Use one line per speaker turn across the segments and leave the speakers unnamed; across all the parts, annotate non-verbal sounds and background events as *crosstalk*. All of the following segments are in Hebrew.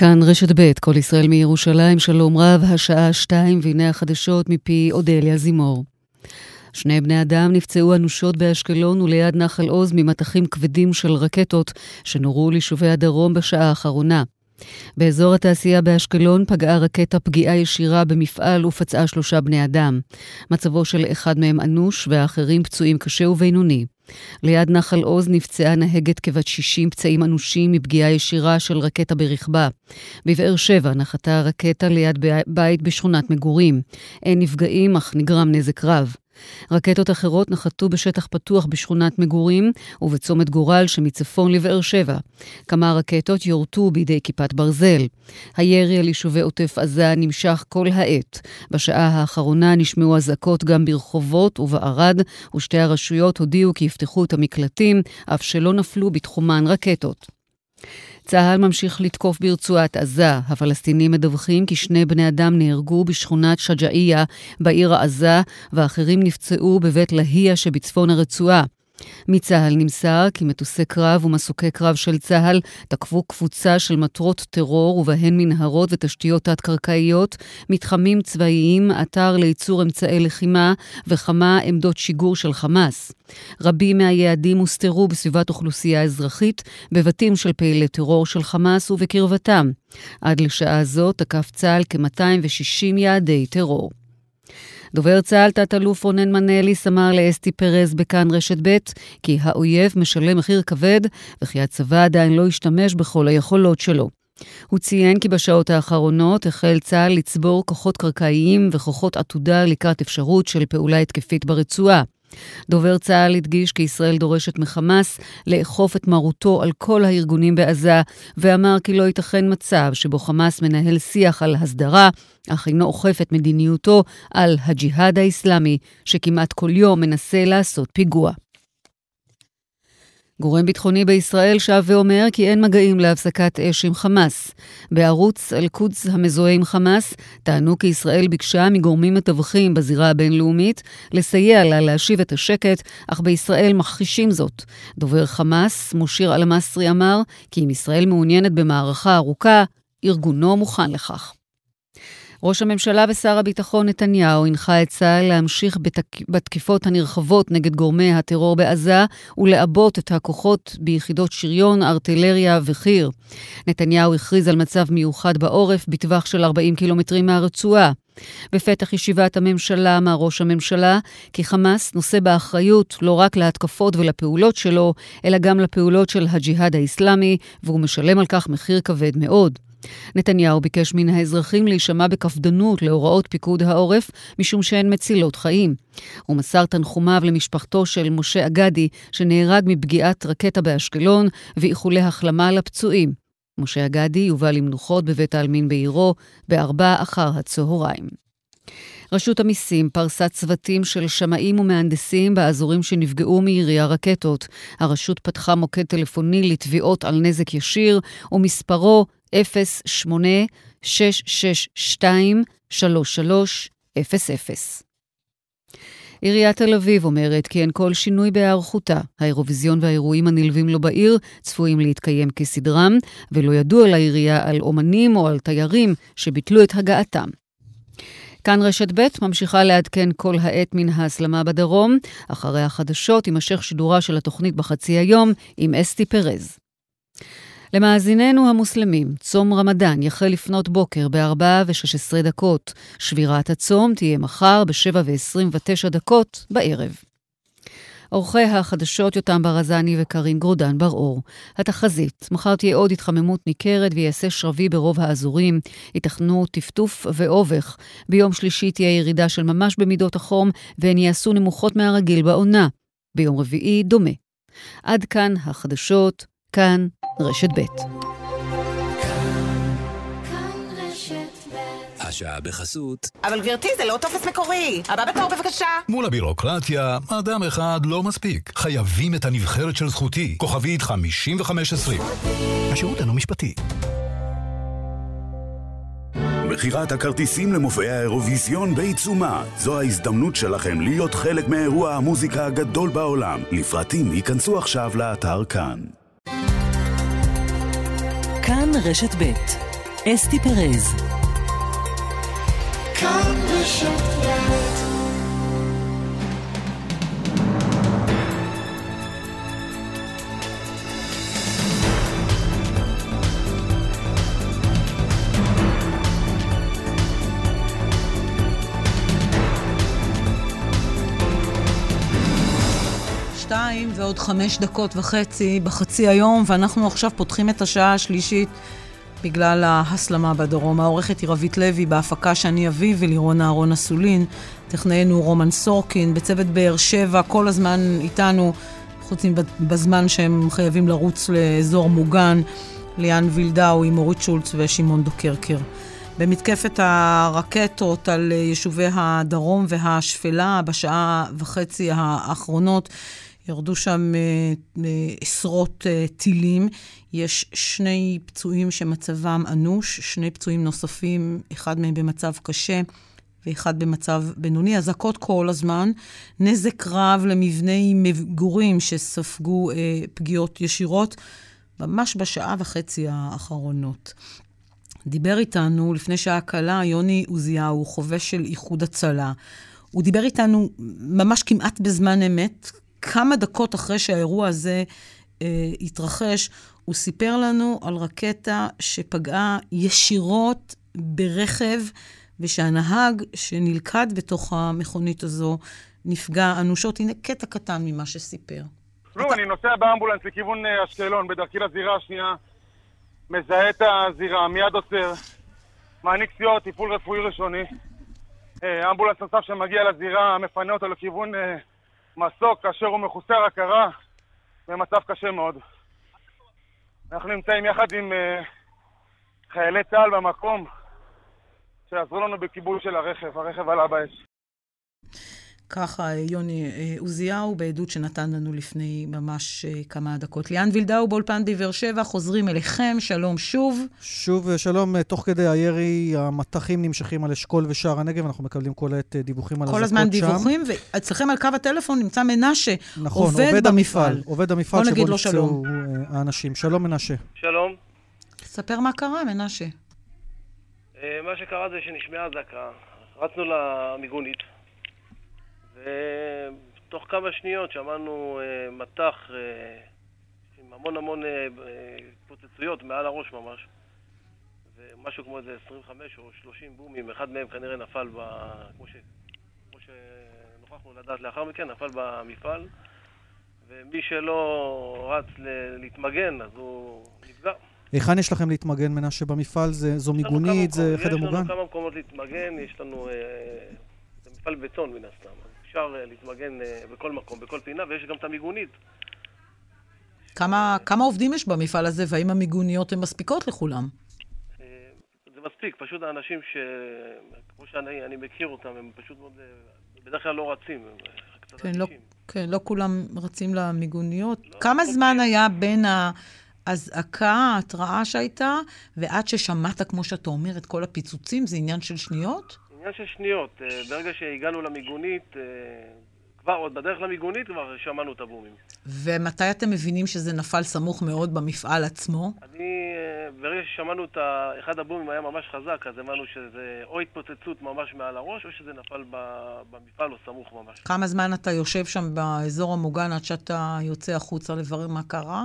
כאן רשת ב', כל ישראל מירושלים, שלום רב, השעה שתיים, והנה החדשות מפי אודליה זימור. שני בני אדם נפצעו אנושות באשקלון וליד נחל עוז ממטחים כבדים של רקטות שנורו ליישובי הדרום בשעה האחרונה. באזור התעשייה באשקלון פגעה רקטה פגיעה ישירה במפעל ופצעה שלושה בני אדם. מצבו של אחד מהם אנוש והאחרים פצועים קשה ובינוני. ליד נחל עוז נפצעה נהגת כבת 60 פצעים אנושים מפגיעה ישירה של רקטה ברכבה. בבאר שבע נחתה רקטה ליד בית בשכונת מגורים. אין נפגעים, אך נגרם נזק רב. רקטות אחרות נחתו בשטח פתוח בשכונת מגורים ובצומת גורל שמצפון לבאר שבע. כמה רקטות יורטו בידי כיפת ברזל. הירי על יישובי עוטף עזה נמשך כל העת. בשעה האחרונה נשמעו אזעקות גם ברחובות ובערד, ושתי הרשויות הודיעו כי יפתחו את המקלטים, אף שלא נפלו בתחומן רקטות. צה"ל ממשיך לתקוף ברצועת עזה. הפלסטינים מדווחים כי שני בני אדם נהרגו בשכונת שג'אעיה בעיר עזה, ואחרים נפצעו בבית להייה שבצפון הרצועה. מצה"ל נמסר כי מטוסי קרב ומסוקי קרב של צה"ל תקפו קבוצה של מטרות טרור ובהן מנהרות ותשתיות תת-קרקעיות, מתחמים צבאיים, אתר לייצור אמצעי לחימה וכמה עמדות שיגור של חמאס. רבים מהיעדים הוסתרו בסביבת אוכלוסייה אזרחית, בבתים של פעילי טרור של חמאס ובקרבתם. עד לשעה זו תקף צה"ל כ-260 יעדי טרור. דובר צה"ל, תת-אלוף רונן מנליס, אמר לאסתי פרז בכאן רשת ב' כי האויב משלם מחיר כבד וכי הצבא עדיין לא השתמש בכל היכולות שלו. הוא ציין כי בשעות האחרונות החל צה"ל לצבור כוחות קרקעיים וכוחות עתודה לקראת אפשרות של פעולה התקפית ברצועה. דובר צה"ל הדגיש כי ישראל דורשת מחמאס לאכוף את מרותו על כל הארגונים בעזה, ואמר כי לא ייתכן מצב שבו חמאס מנהל שיח על הסדרה, אך אינו אוכף את מדיניותו על הג'יהאד האיסלאמי, שכמעט כל יום מנסה לעשות פיגוע. גורם ביטחוני בישראל שב ואומר כי אין מגעים להפסקת אש עם חמאס. בערוץ אל-קודס המזוהה עם חמאס טענו כי ישראל ביקשה מגורמים מתווכים בזירה הבינלאומית לסייע לה להשיב את השקט, אך בישראל מכחישים זאת. דובר חמאס, מושיר אל-מסרי, אמר כי אם ישראל מעוניינת במערכה ארוכה, ארגונו מוכן לכך. ראש הממשלה ושר הביטחון נתניהו הנחה את צה"ל להמשיך בתק... בתקיפות הנרחבות נגד גורמי הטרור בעזה ולעבות את הכוחות ביחידות שריון, ארטילריה וחי"ר. נתניהו הכריז על מצב מיוחד בעורף בטווח של 40 קילומטרים מהרצועה. בפתח ישיבת הממשלה אמר ראש הממשלה כי חמאס נושא באחריות לא רק להתקפות ולפעולות שלו, אלא גם לפעולות של הג'יהאד האיסלאמי, והוא משלם על כך מחיר כבד מאוד. נתניהו ביקש מן האזרחים להישמע בקפדנות להוראות פיקוד העורף, משום שהן מצילות חיים. הוא מסר תנחומיו למשפחתו של משה אגדי, שנהרג מפגיעת רקטה באשקלון, ואיחולי החלמה לפצועים. משה אגדי יובא למנוחות בבית העלמין בעירו בארבע אחר הצהריים. רשות המיסים פרסה צוותים של שמאים ומהנדסים באזורים שנפגעו מירי הרקטות. הרשות פתחה מוקד טלפוני לתביעות על נזק ישיר, ומספרו 08-662-3300. עיריית תל אביב אומרת כי אין כל שינוי בהיערכותה. האירוויזיון והאירועים הנלווים לו בעיר צפויים להתקיים כסדרם, ולא ידוע לעירייה על אומנים או על תיירים שביטלו את הגעתם. כאן רשת ב' ממשיכה לעדכן כל העת מן ההסלמה בדרום. אחרי החדשות יימשך שידורה של התוכנית בחצי היום עם אסתי פרז. למאזיננו המוסלמים, צום רמדאן יחל לפנות בוקר ב-4 ו-16 דקות. שבירת הצום תהיה מחר ב-7 ו-29 דקות בערב. עורכי החדשות יותם ברזני וקרין גרודן בר-אור. התחזית, מחר תהיה עוד התחממות ניכרת ויעשה שרבי ברוב האזורים, ייתכנו טפטוף ואובך. ביום שלישי תהיה ירידה של ממש במידות החום, והן יעשו נמוכות מהרגיל בעונה. ביום רביעי דומה. עד כאן החדשות, כאן רשת ב'.
השעה בחסות.
אבל גברתי, זה לא טופס מקורי. הבא בתור בבקשה.
מול הבירוקרטיה, אדם אחד לא מספיק. חייבים את הנבחרת של זכותי. כוכבית 5520. השירות אינו משפטי.
מכירת הכרטיסים למופעי האירוויזיון בעיצומה. זו ההזדמנות שלכם להיות חלק מאירוע המוזיקה הגדול בעולם. לפרטים ייכנסו עכשיו לאתר כאן.
כאן רשת ב' אסתי פרז.
שתיים ועוד חמש דקות וחצי בחצי היום, ואנחנו עכשיו פותחים את השעה השלישית בגלל ההסלמה בדרום. העורכת היא רבית לוי, בהפקה שאני אביב ולירון אהרון אסולין, טכנאינו רומן סורקין, בצוות באר שבע, כל הזמן איתנו, חוץ מבזמן שהם חייבים לרוץ לאזור מוגן, ליאן וילדאו עם אורית שולץ ושמעון דוקרקר. במתקפת הרקטות על יישובי הדרום והשפלה בשעה וחצי האחרונות ירדו שם uh, עשרות uh, טילים. יש שני פצועים שמצבם אנוש, שני פצועים נוספים, אחד מהם במצב קשה ואחד במצב בינוני. אזעקות כל הזמן, נזק רב למבני מגורים שספגו uh, פגיעות ישירות, ממש בשעה וחצי האחרונות. דיבר איתנו לפני שעה קלה יוני עוזיהו, חובש של איחוד הצלה. הוא דיבר איתנו ממש כמעט בזמן אמת, כמה דקות אחרי שהאירוע הזה אה, התרחש, הוא סיפר לנו על רקטה שפגעה ישירות ברכב, ושהנהג שנלכד בתוך המכונית הזו נפגע אנושות. הנה קטע קטן ממה שסיפר.
לא, אתה... אני נוסע באמבולנס לכיוון אה, אשקלון, בדרכי לזירה השנייה, מזהה את הזירה, מיד עוצר, מעניק סיוע טיפול רפואי ראשוני. אה, אמבולנס נוסף שמגיע לזירה, מפנה אותו לכיוון אה, מסוק כאשר הוא מחוסר הכרה במצב קשה מאוד. אנחנו נמצאים יחד עם uh, חיילי צה"ל במקום שעזרו לנו בכיבוי של הרכב, הרכב עלה באש.
ככה יוני אה, עוזיהו בעדות שנתן לנו לפני ממש אה, כמה דקות. ליאן וילדאו באולפן בבאר שבע, חוזרים אליכם, שלום שוב.
שוב שלום, תוך כדי הירי המטחים נמשכים על אשכול ושער הנגב, אנחנו מקבלים כל העת דיווחים על אזעקות
שם. כל הזמן דיווחים, ואצלכם על קו הטלפון נמצא מנשה, נכון, עובד, עובד במפעל. המפעל.
עובד המפעל שבו נפצעו האנשים. שלום מנשה.
שלום.
ספר מה קרה, מנשה.
מה שקרה זה שנשמעה אזעקה, רצנו למיגונית. ותוך כמה שניות שמענו uh, מטח uh, עם המון המון uh, התפוצצויות מעל הראש ממש. ומשהו כמו איזה 25 או 30 בומים, אחד מהם כנראה נפל, ב... כמו, ש... כמו שנוכחנו לדעת לאחר מכן, נפל במפעל. ומי שלא רץ ל... להתמגן, אז הוא נפגע.
היכן יש לכם להתמגן, מנשה, במפעל? זה, זו מיגונית? זה חדר מוגן?
יש לנו כמה מקומות להתמגן, יש לנו... אה, זה מפעל בטון מן הסתם. אפשר אה, להתמגן אה, בכל מקום, בכל פינה, ויש גם את המיגונית.
כמה, כמה עובדים יש במפעל הזה, והאם המיגוניות הן מספיקות לכולם?
אה, זה מספיק, פשוט האנשים ש... כמו שאני מכיר אותם, הם פשוט מאוד... בדרך כלל לא רצים, הם קצת
כן, לא, כן, לא כולם רצים למיגוניות. לא, כמה לא זמן היה בין האזעקה, ההתראה שהייתה, ועד ששמעת, כמו שאתה אומר, את כל הפיצוצים? זה עניין של שניות?
עניין של שניות. אה, ברגע שהגענו למיגונית, אה, כבר עוד בדרך למיגונית כבר שמענו את הבומים.
ומתי אתם מבינים שזה נפל סמוך מאוד במפעל עצמו?
אני, אה, ברגע ששמענו את אחד הבומים היה ממש חזק, אז הבנו שזה או התפוצצות ממש מעל הראש, או שזה נפל במפעל או סמוך ממש.
כמה זמן אתה יושב שם באזור המוגן עד שאתה יוצא החוצה לברר מה קרה?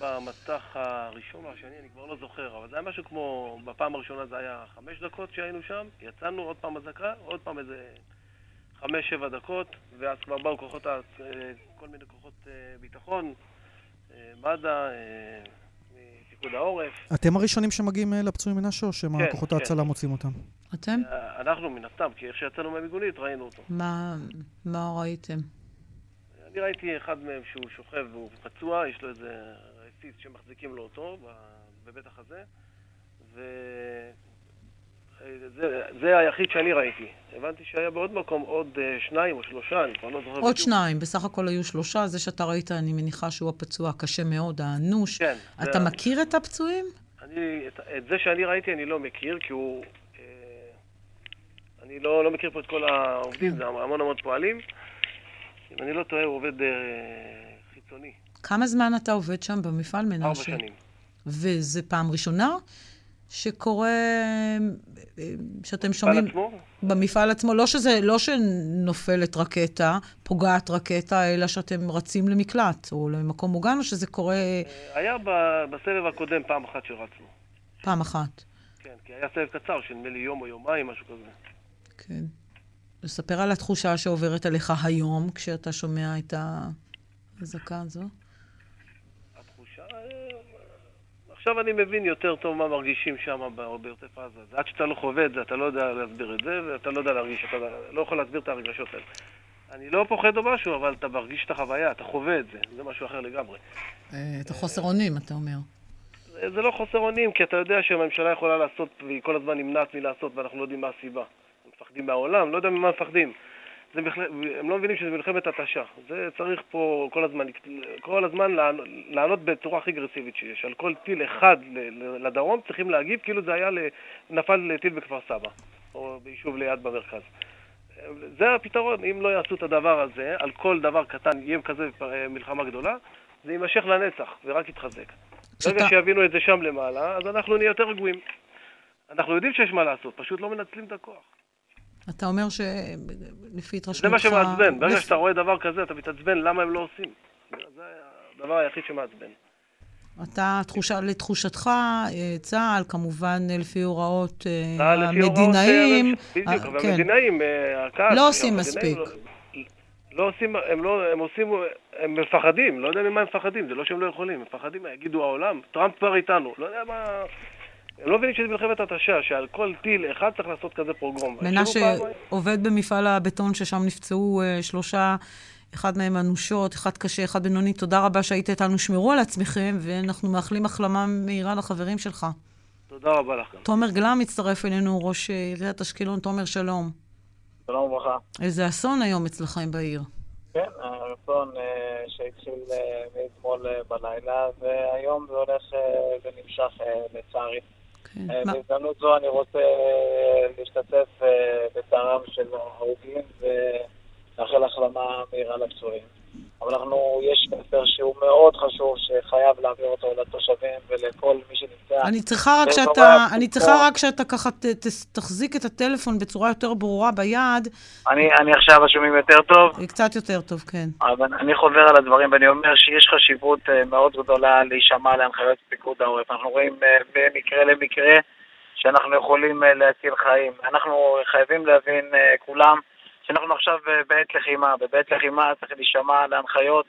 במטח הראשון או השני, אני כבר לא זוכר, אבל זה היה משהו כמו, בפעם הראשונה זה היה חמש דקות שהיינו שם, יצאנו עוד פעם אזעקה, עוד פעם איזה חמש-שבע דקות, ואז כבר באו כוחות, כל מיני כוחות אה, ביטחון, אה, מד"א, פיקוד העורף.
אתם הראשונים שמגיעים אה, לפצועים מנשה, או שמה כן, כוחות כן. ההצלה מוצאים אותם?
אתם?
אנחנו מן הסתם, כי איך שיצאנו מהמיגונית ראינו אותו.
מה, מה ראיתם?
אני ראיתי אחד מהם שהוא שוכב והוא פצוע, יש לו איזה רסיס שמחזיקים לו אותו בבית החזה, וזה היחיד שאני ראיתי. הבנתי שהיה בעוד מקום עוד אה, שניים או שלושה, אני כבר לא זוכר
בדיוק. עוד שניים, בסך הכל היו שלושה. זה שאתה ראית, אני מניחה שהוא הפצוע הקשה מאוד, האנוש.
כן.
אתה זה... מכיר את הפצועים?
אני, את, את זה שאני ראיתי אני לא מכיר, כי הוא... אה, אני לא, לא מכיר פה את כל העובדים, זה המון המון פועלים. אם אני לא טועה, הוא עובד אה, חיצוני.
כמה זמן אתה עובד שם במפעל מנשה?
ארבע שנים.
וזה פעם ראשונה שקורה, אה, שאתם שומעים...
עצמו?
במפעל עצמו, לא, שזה, לא שנופלת רקטה, פוגעת רקטה, אלא שאתם רצים למקלט או למקום מוגן, או שזה קורה
היה ב- בסבב הקודם פעם אחת שרצנו.
פעם אחת.
כן, כי היה סבב קצר, של נדמה לי יום או יומיים, משהו כזה.
כן. לספר על התחושה שעוברת עליך היום, כשאתה שומע את האזעקה הזו.
התחושה... אה, עכשיו אני מבין יותר טוב מה מרגישים שם בעוטף עזה. זה עד שאתה לא חווה את זה, אתה לא יודע להסביר את זה, ואתה לא יודע להרגיש, אתה לא יכול להסביר את הרגשות האלה. אני לא פוחד או משהו, אבל אתה מרגיש את החוויה, אתה חווה את זה, זה משהו אחר לגמרי.
אה, את החוסר אונים, אתה אומר.
זה זה לא חוסר אונים, כי אתה יודע שהממשלה יכולה לעשות, והיא כל הזמן נמנעת מלעשות, ואנחנו לא יודעים מה הסיבה. מפחדים מהעולם, לא יודע ממה מפחדים. זה בכלל, הם לא מבינים שזה מלחמת התשה. זה צריך פה כל הזמן, כל הזמן לענות, לענות בצורה הכי אגרסיבית שיש. על כל טיל אחד לדרום צריכים להגיב כאילו זה היה, נפל טיל בכפר סבא, או ביישוב ליד במרכז. זה הפתרון, אם לא יעשו את הדבר הזה, על כל דבר קטן יהיה כזה מלחמה גדולה, זה יימשך לנצח ורק יתחזק. ברגע שיבינו את זה שם למעלה, אז אנחנו נהיה יותר רגועים. אנחנו יודעים שיש מה לעשות, פשוט לא מנצלים את הכוח.
אתה אומר שלפי התרשמותך...
זה מה שמעצבן. ברגע
לפ-
שאתה רואה דבר כזה, אתה מתעצבן למה הם לא עושים. זה הדבר היחיד שמעצבן.
אתה, תחושה, לתחושתך, אה, צה"ל, כמובן, אה, לפי הוראות אה,
צה"ל הוראות,
המדינאים...
אה, בדיוק,
אה,
אבל
כן.
המדינאים, אה, הכעס...
לא עושים מספיק.
לא- לא עושים, הם לא, הם עושים, הם מפחדים, לא יודע ממה הם מפחדים, זה לא שהם לא יכולים, הם מפחדים, יגידו העולם, טראמפ כבר איתנו, לא יודע מה... הם לא מבינים שזה מלחמת התשה, שעל כל טיל אחד צריך לעשות כזה פוגרום.
מנשה. עובד במפעל הבטון ששם נפצעו אה, שלושה, אחד מהם אנושות, אחד קשה, אחד בינוני. תודה רבה שהיית איתנו, שמרו על עצמכם, ואנחנו מאחלים החלמה מהירה לחברים שלך.
תודה רבה לך.
תומר גלם מצטרף אלינו, ראש אה, עיריית אשקלון. תומר, שלום.
שלום וברכה.
איזה אסון היום אצלכם בעיר.
כן, הרצון אה, שהתחיל אה, מאתמול בלילה, והיום זה הולך ונמשך לצערי.
כן.
אה, בהזדמנות זו אני רוצה אה, להשתתף אה, בצערם של ההרוגים ולאחל החלמה מהירה לפצועים. אבל אנחנו, יש מסר שהוא מאוד חשוב, שחייב להעביר אותו לתושבים ולכל מי שנמצא.
אני צריכה רק שאתה. אני צריכה רק שאתה ככה ת, ת, תחזיק את הטלפון בצורה יותר ברורה ביד.
אני, אני עכשיו שומעים יותר טוב.
קצת יותר טוב, כן.
אבל אני חוזר על הדברים ואני אומר שיש חשיבות אה, מאוד גדולה להישמע להנחיות פיקוד העורף. אנחנו רואים אה, ממקרה למקרה שאנחנו יכולים אה, להציל חיים. אנחנו חייבים להבין אה, כולם שאנחנו עכשיו אה, בעת לחימה, ובעת לחימה צריך להישמע להנחיות.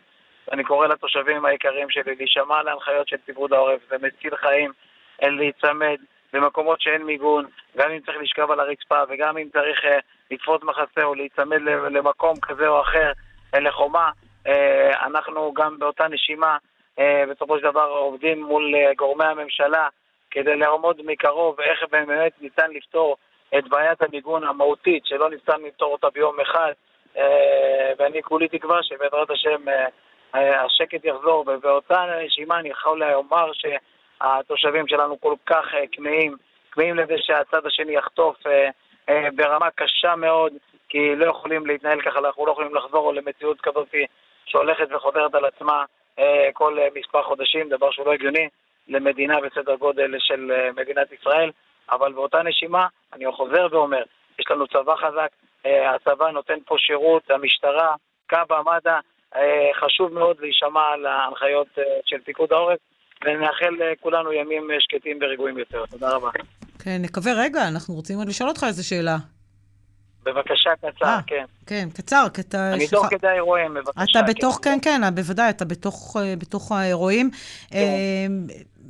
ואני קורא לתושבים היקרים שלי להישמע להנחיות של פיקוד העורף. זה מציל חיים, אה, להיצמד במקומות שאין מיגון, גם אם צריך לשכב על הרצפה וגם אם צריך אה, לתפוס מחסה או להיצמד למקום כזה או אחר, אה, לחומה. אה, אנחנו גם באותה נשימה, אה, בסופו של דבר עובדים מול אה, גורמי הממשלה כדי לעמוד מקרוב איך באמת ניתן לפתור את בעיית המיגון המהותית, שלא ניתן לפתור אותה ביום אחד. אה, ואני כולי תקווה שבעזרת השם אה, אה, השקט יחזור, ובאותה נשימה אני יכול לומר שהתושבים שלנו כל כך כמהים, כמהים לזה שהצד השני יחטוף ברמה קשה מאוד, כי לא יכולים להתנהל ככה, אנחנו לא יכולים לחזור למציאות כזאת שהולכת וחוזרת על עצמה כל מספר חודשים, דבר שהוא לא הגיוני למדינה בסדר גודל של מדינת ישראל, אבל באותה נשימה, אני חוזר ואומר, יש לנו צבא חזק, אה, הצבא נותן פה שירות, המשטרה, כב"א, מד"א, אה, חשוב מאוד להישמע להנחיות אה, של פיקוד העורף, ונאחל לכולנו ימים שקטים ורגועים יותר. תודה רבה.
כן, נקווה, רגע, אנחנו רוצים עוד לשאול אותך איזה שאלה.
בבקשה, קצר,
אה,
כן.
כן, קצר, כי אתה...
אני תוך כדי האירועים, בבקשה.
אתה בתוך, כן, כן, בוודאי, אתה בתוך, בתוך האירועים.
כן.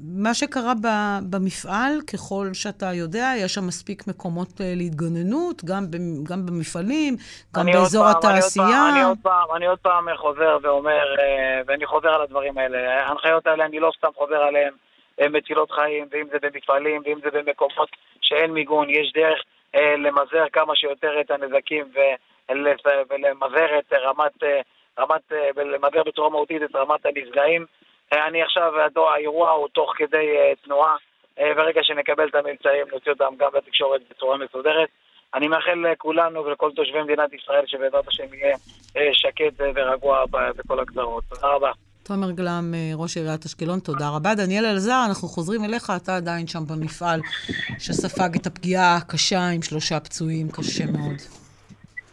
אה, מה שקרה ב- במפעל, ככל שאתה יודע, יש שם מספיק מקומות אה, להתגוננות, גם, גם במפעלים, גם באזור
פעם, אני עוד
התעשייה.
פעם, אני עוד פעם, אני עוד פעם חוזר ואומר, אה, ואני חוזר על הדברים האלה. ההנחיות האלה, אני לא סתם חוזר עליהן, הן מצילות חיים, ואם זה במפעלים, ואם זה במקומות שאין מיגון, יש דרך אה, למזער כמה שיותר את הנזקים ולמזער את רמת, אה, רמת, אה, ולמזער בצורה מהותית את רמת הנפגעים. אה, אני עכשיו, האירוע הוא תוך כדי אה, תנועה, אה, ברגע שנקבל את הממצאים, נוציא אותם גם לתקשורת בצורה מסודרת. אני מאחל לכולנו ולכל תושבי מדינת ישראל שבעזרת השם יהיה שקט ורגוע בכל הגזרות. תודה רבה.
תומר גלם, ראש עיריית אשקלון, תודה רבה. דניאל אלעזר, אנחנו חוזרים אליך, אתה עדיין שם במפעל שספג את הפגיעה הקשה עם שלושה פצועים, קשה מאוד.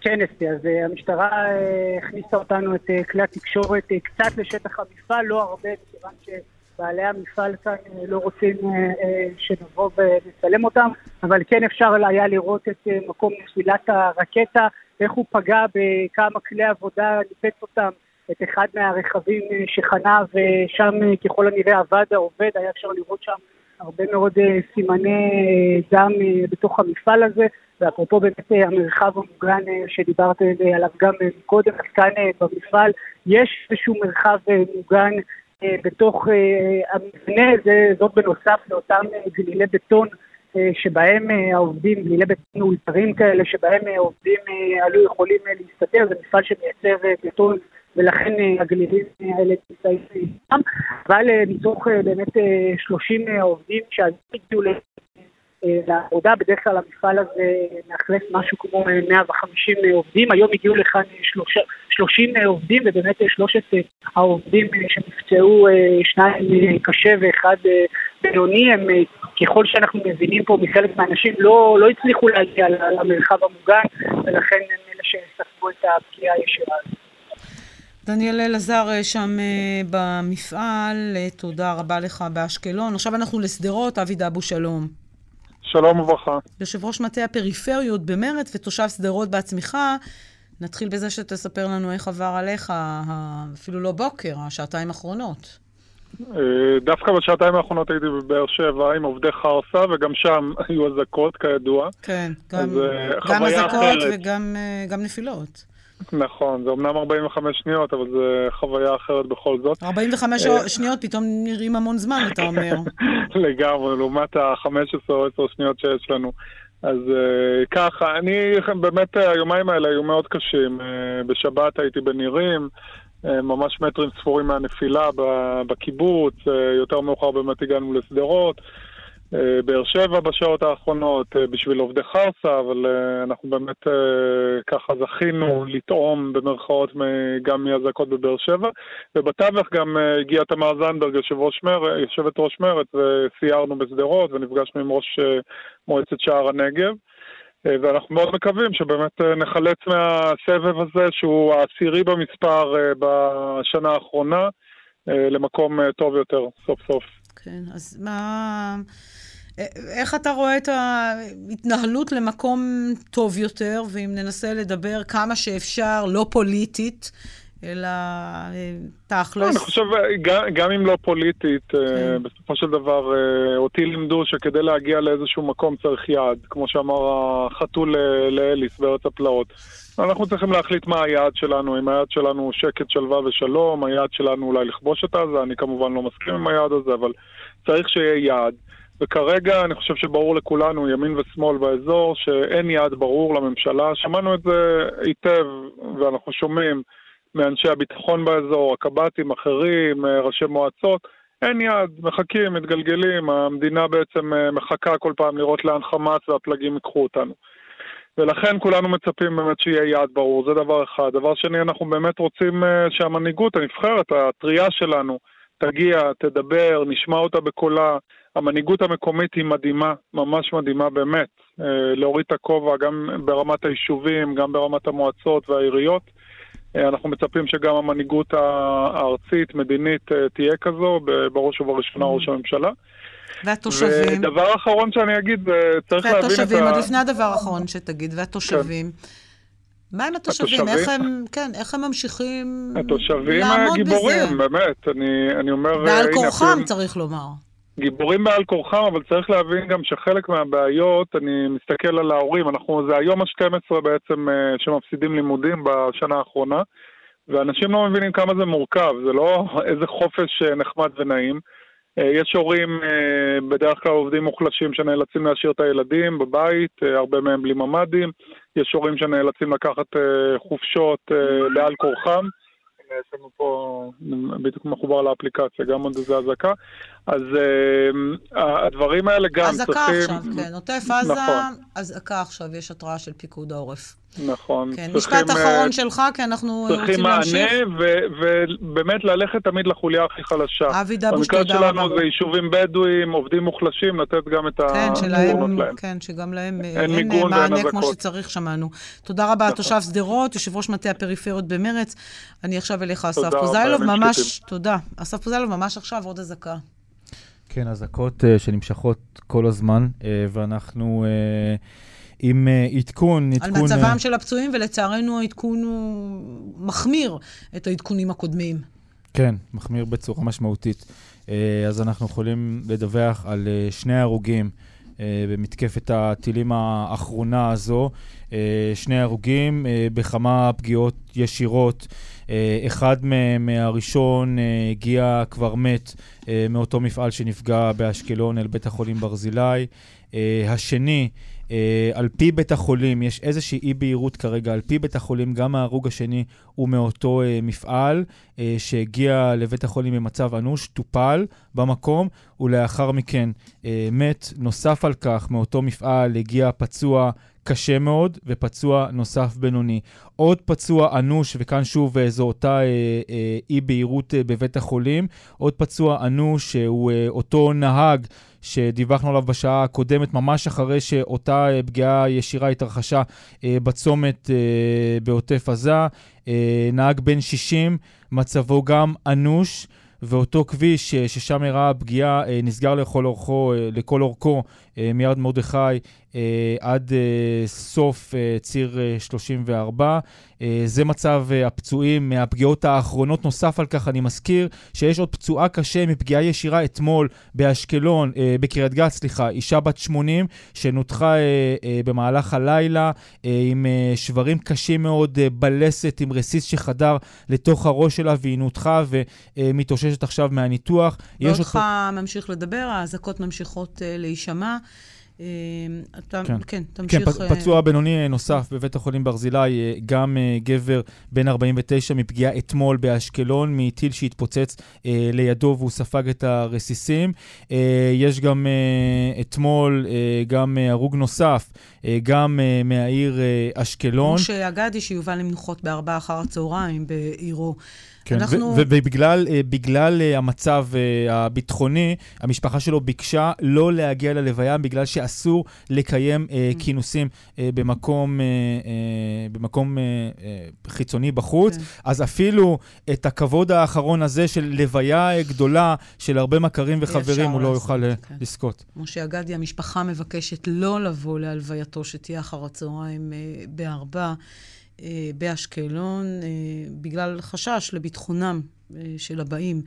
אסתי, אז uh, המשטרה uh, הכניסה אותנו, את uh, כלי התקשורת, uh, קצת לשטח המפעל, לא הרבה, מכיוון שבעלי המפעל כאן uh, לא רוצים uh, uh, שנבוא ונצלם אותם, אבל כן אפשר היה לראות את uh, מקום נפילת הרקטה, איך הוא פגע בכמה כלי עבודה, ניפץ אותם, את אחד מהרכבים uh, שחנה, ושם uh, ככל הנראה עבד העובד, היה אפשר לראות שם הרבה מאוד uh, סימני uh, דם uh, בתוך המפעל הזה. ואפרופו באמת אה, המרחב המוגן אה, שדיברת אה, עליו גם קודם, אז כאן במפעל יש איזשהו מרחב מוגן בתוך המבנה, זה, זאת בנוסף לאותם גלילי בטון שבהם העובדים, גלילי בטון מאולתרים כאלה, שבהם עובדים היו יכולים להסתתר, זה מפעל שמייצר בטון ולכן הגלילים האלה נמצאים איתם, אבל מתוך באמת 30 עובדים שהגיעו אה, לעבודה, בדרך כלל המפעל הזה מאכלס משהו כמו 150 עובדים, היום הגיעו לכאן 30 עובדים ובאמת שלושת העובדים שנפצעו, שניים קשה ואחד בינוני, הם ככל שאנחנו מבינים פה מחלק מהאנשים לא, לא הצליחו להגיע למרחב המוגן ולכן הם אלה שספגו את הפגיעה הישירה הזאת.
דניאל אלעזר שם במפעל, תודה רבה לך באשקלון. עכשיו אנחנו לשדרות, אבי דאבו שלום.
שלום וברכה.
יושב ראש מטה הפריפריות במרץ ותושב שדרות בעצמך. נתחיל בזה שתספר לנו איך עבר עליך, אפילו לא בוקר, השעתיים האחרונות.
אה, דווקא בשעתיים האחרונות הייתי בבאר שבע עם עובדי חרסה, וגם שם *laughs* היו אזעקות, כידוע.
כן, גם, אה, גם אזעקות וגם אה, נפילות.
נכון, זה אמנם 45 שניות, אבל זה חוויה אחרת בכל זאת.
45 אה, שניות פתאום נראים המון זמן, אתה אומר. *laughs*
לגמרי, לעומת ה-15 או 10 שניות שיש לנו. אז uh, ככה, אני, באמת היומיים האלה היו מאוד קשים. Uh, בשבת הייתי בנירים, ממש מטרים ספורים מהנפילה בקיבוץ, יותר מאוחר באמת הגענו לשדרות. אה, באר שבע בשעות האחרונות אה, בשביל עובדי חרסה, אבל אה, אנחנו באמת ככה זכינו לטעום במרכאות גם מאזעקות בבאר שבע, ובתווך גם הגיעה תמר זנדברג, יושבת ראש מרצ, וסיירנו בשדרות ונפגשנו עם ראש מועצת שער הנגב. ואנחנו מאוד מקווים שבאמת נחלץ מהסבב הזה, שהוא העשירי במספר בשנה האחרונה, למקום טוב יותר, סוף סוף.
כן, אז מה... איך אתה רואה את ההתנהלות למקום טוב יותר, ואם ננסה לדבר כמה שאפשר, לא פוליטית, אלא אה, תכלס?
אני חושב, גם, גם אם לא פוליטית, אה, כן. בסופו של דבר, אה, אותי לימדו שכדי להגיע לאיזשהו מקום צריך יעד, כמו שאמר החתול לאליס בארץ הפלאות. אנחנו צריכים להחליט מה היעד שלנו, אם היעד שלנו הוא שקט, שלווה ושלום, היעד שלנו אולי לכבוש את עזה, אני כמובן לא מסכים עם היעד הזה, אבל צריך שיהיה יעד. וכרגע אני חושב שברור לכולנו, ימין ושמאל באזור, שאין יעד ברור לממשלה. שמענו את זה היטב, ואנחנו שומעים מאנשי הביטחון באזור, הקב"טים, אחרים, ראשי מועצות. אין יעד, מחכים, מתגלגלים, המדינה בעצם אה, מחכה כל פעם לראות לאן חמאס והפלגים ייקחו אותנו. ולכן כולנו מצפים באמת שיהיה יעד ברור, זה דבר אחד. דבר שני, אנחנו באמת רוצים אה, שהמנהיגות הנבחרת, הטריה שלנו, תגיע, תדבר, נשמע אותה בקולה. המנהיגות המקומית היא מדהימה, ממש מדהימה באמת. אה, להוריד את הכובע גם ברמת היישובים, גם ברמת המועצות והעיריות. אה, אנחנו מצפים שגם המנהיגות הארצית, מדינית, תהיה כזו, בראש ובראשונה mm. ראש הממשלה.
והתושבים?
ודבר אחרון שאני אגיד, צריך להבין את ה...
והתושבים, עוד לפני הדבר האחרון שתגיד, והתושבים. כן. מה עם התושבים? התושבים? איך הם, כן, איך הם ממשיכים
התושבים גיבורים, באמת. אני, אני אומר...
בעל כורחם, צריך לומר.
גיבורים בעל כורחם, אבל צריך להבין גם שחלק מהבעיות, אני מסתכל על ההורים, אנחנו, זה היום ה-12 בעצם אה, שמפסידים לימודים בשנה האחרונה, ואנשים לא מבינים כמה זה מורכב, זה לא *laughs* איזה חופש אה, נחמד ונעים. אה, יש הורים, אה, בדרך כלל עובדים מוחלשים, שנאלצים להשאיר את הילדים בבית, אה, הרבה מהם בלי ממ"דים. יש הורים שנאלצים לקחת חופשות לעל כורחם. יש לנו פה, בדיוק מחובר לאפליקציה, גם עוד איזה אזעקה. אז uh, הדברים האלה גם
אזעקה
צריכים...
אזעקה עכשיו, כן. עוטף עזה,
נכון.
אזעקה עכשיו, יש התראה של פיקוד העורף.
נכון.
כן,
צריכים,
משפט אחרון שלך, כי אנחנו רוצים להמשיך.
צריכים מענה, ובאמת ללכת תמיד לחוליה הכי חלשה.
אבי דבוש, תודה
רבה. במקרה שלנו זה יישובים בדואיים, עובדים מוחלשים, לתת גם את
כן,
הפתרונות
להם. כן, שגם להם
אין, אין מענה
כמו שצריך, שמענו. תודה רבה, תושב שדרות, יושב ראש מטה הפריפריות במרץ. אני עכשיו אליך, אסף פוזיילוב, ממש, תודה. אסף פוזיילוב, ממש עכשיו עוד אזעקה.
כן, אזעקות uh, שנמשכות כל הזמן, uh, ואנחנו uh, עם uh, עדכון,
עדכון... על מצבם uh, של הפצועים, ולצערנו העדכון הוא מחמיר את העדכונים הקודמים.
כן, מחמיר בצורה משמעותית. Uh, אז אנחנו יכולים לדווח על uh, שני הרוגים במתקפת הטילים האחרונה הזו. Uh, שני הרוגים uh, בכמה פגיעות ישירות. אחד מהם, הראשון, הגיע כבר מת מאותו מפעל שנפגע באשקלון אל בית החולים ברזילי. השני, על פי בית החולים, יש איזושהי אי-בהירות כרגע, על פי בית החולים, גם ההרוג השני הוא מאותו מפעל שהגיע לבית החולים במצב אנוש, טופל במקום, ולאחר מכן מת. נוסף על כך, מאותו מפעל הגיע פצוע קשה מאוד, ופצוע נוסף בינוני. עוד פצוע אנוש, וכאן שוב זו אותה אה, אה, אי-בהירות אה, בבית החולים, עוד פצוע אנוש שהוא אה, אותו נהג שדיווחנו עליו בשעה הקודמת, ממש אחרי שאותה אה, פגיעה ישירה התרחשה אה, בצומת אה, בעוטף עזה. אה, נהג בן 60, מצבו גם אנוש. ואותו כביש ששם אירעה הפגיעה נסגר לכל אורכו, לכל אורכו מיד מרדכי עד סוף ציר 34. זה מצב הפצועים מהפגיעות האחרונות. נוסף על כך, אני מזכיר שיש עוד פצועה קשה מפגיעה ישירה אתמול באשקלון, בקריית גת, סליחה, אישה בת 80 שנותחה במהלך הלילה עם שברים קשים מאוד בלסת, עם רסיס שחדר לתוך הראש שלה והיא נותחה ומתאוששת עכשיו מהניתוח.
אותו... ממשיך לדבר, האזעקות ממשיכות להישמע. אתה, כן. כן, תמשיך.
כן, פצוע בינוני נוסף בבית החולים ברזילי, גם גבר בן 49 מפגיעה אתמול באשקלון, מטיל שהתפוצץ לידו והוא ספג את הרסיסים. יש גם אתמול גם הרוג נוסף, גם מהעיר אשקלון.
משה אגדי שיובא למנוחות בארבעה אחר הצהריים בעירו.
כן, אנחנו... ובגלל בגלל המצב הביטחוני, המשפחה שלו ביקשה לא להגיע ללוויה בגלל שאסור לקיים mm. כינוסים במקום, במקום חיצוני בחוץ. כן. אז אפילו את הכבוד האחרון הזה של לוויה גדולה של הרבה מכרים וחברים, הוא לא יוכל כן. לזכות.
משה אגדי, המשפחה מבקשת לא לבוא להלווייתו שתהיה אחר הצהריים בארבע. באשקלון, בגלל חשש לביטחונם של הבאים.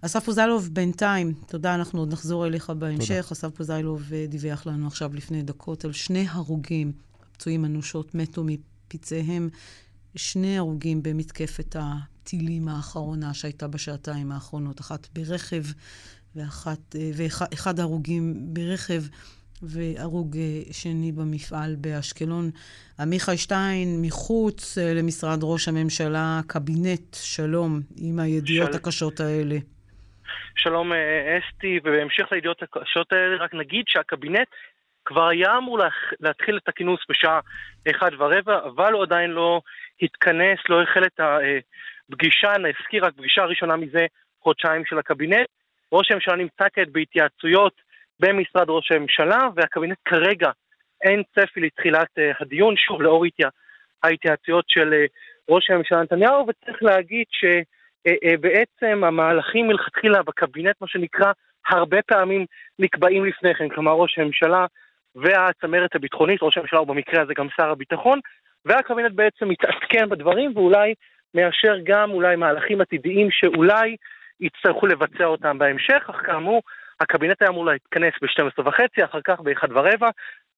אסף פוזיילוב, בינתיים, תודה, אנחנו עוד נחזור אליך בהמשך. תודה. אסף פוזיילוב דיווח לנו עכשיו לפני דקות על שני הרוגים, פצועים אנושות, מתו מפצעיהם. שני הרוגים במתקפת הטילים האחרונה שהייתה בשעתיים האחרונות. אחת ברכב ואחת, ואחד ההרוגים ברכב והרוג שני במפעל באשקלון. עמיחי שטיין, מחוץ למשרד ראש הממשלה, קבינט, שלום, עם הידיעות של... הקשות האלה.
שלום אסתי, ובהמשך לידיעות הקשות האלה, רק נגיד שהקבינט כבר היה אמור להתחיל את הכינוס בשעה אחד ורבע, אבל הוא עדיין לא התכנס, לא החל את הפגישה, נזכיר רק פגישה ראשונה מזה חודשיים של הקבינט. ראש הממשלה נמצא כעת בהתייעצויות במשרד ראש הממשלה, והקבינט כרגע אין צפי לתחילת uh, הדיון, שוב לאור ההתייעצויות של uh, ראש הממשלה נתניהו, וצריך להגיד שבעצם uh, המהלכים מלכתחילה בקבינט, מה שנקרא, הרבה פעמים נקבעים לפני כן, כלומר ראש הממשלה והצמרת הביטחונית, ראש הממשלה הוא במקרה הזה גם שר הביטחון, והקבינט בעצם מתעדכן בדברים ואולי מאשר גם אולי מהלכים עתידיים שאולי יצטרכו לבצע אותם בהמשך, אך כאמור, הקבינט היה אמור להתכנס ב-12 וחצי, אחר כך ב-1 ורבע.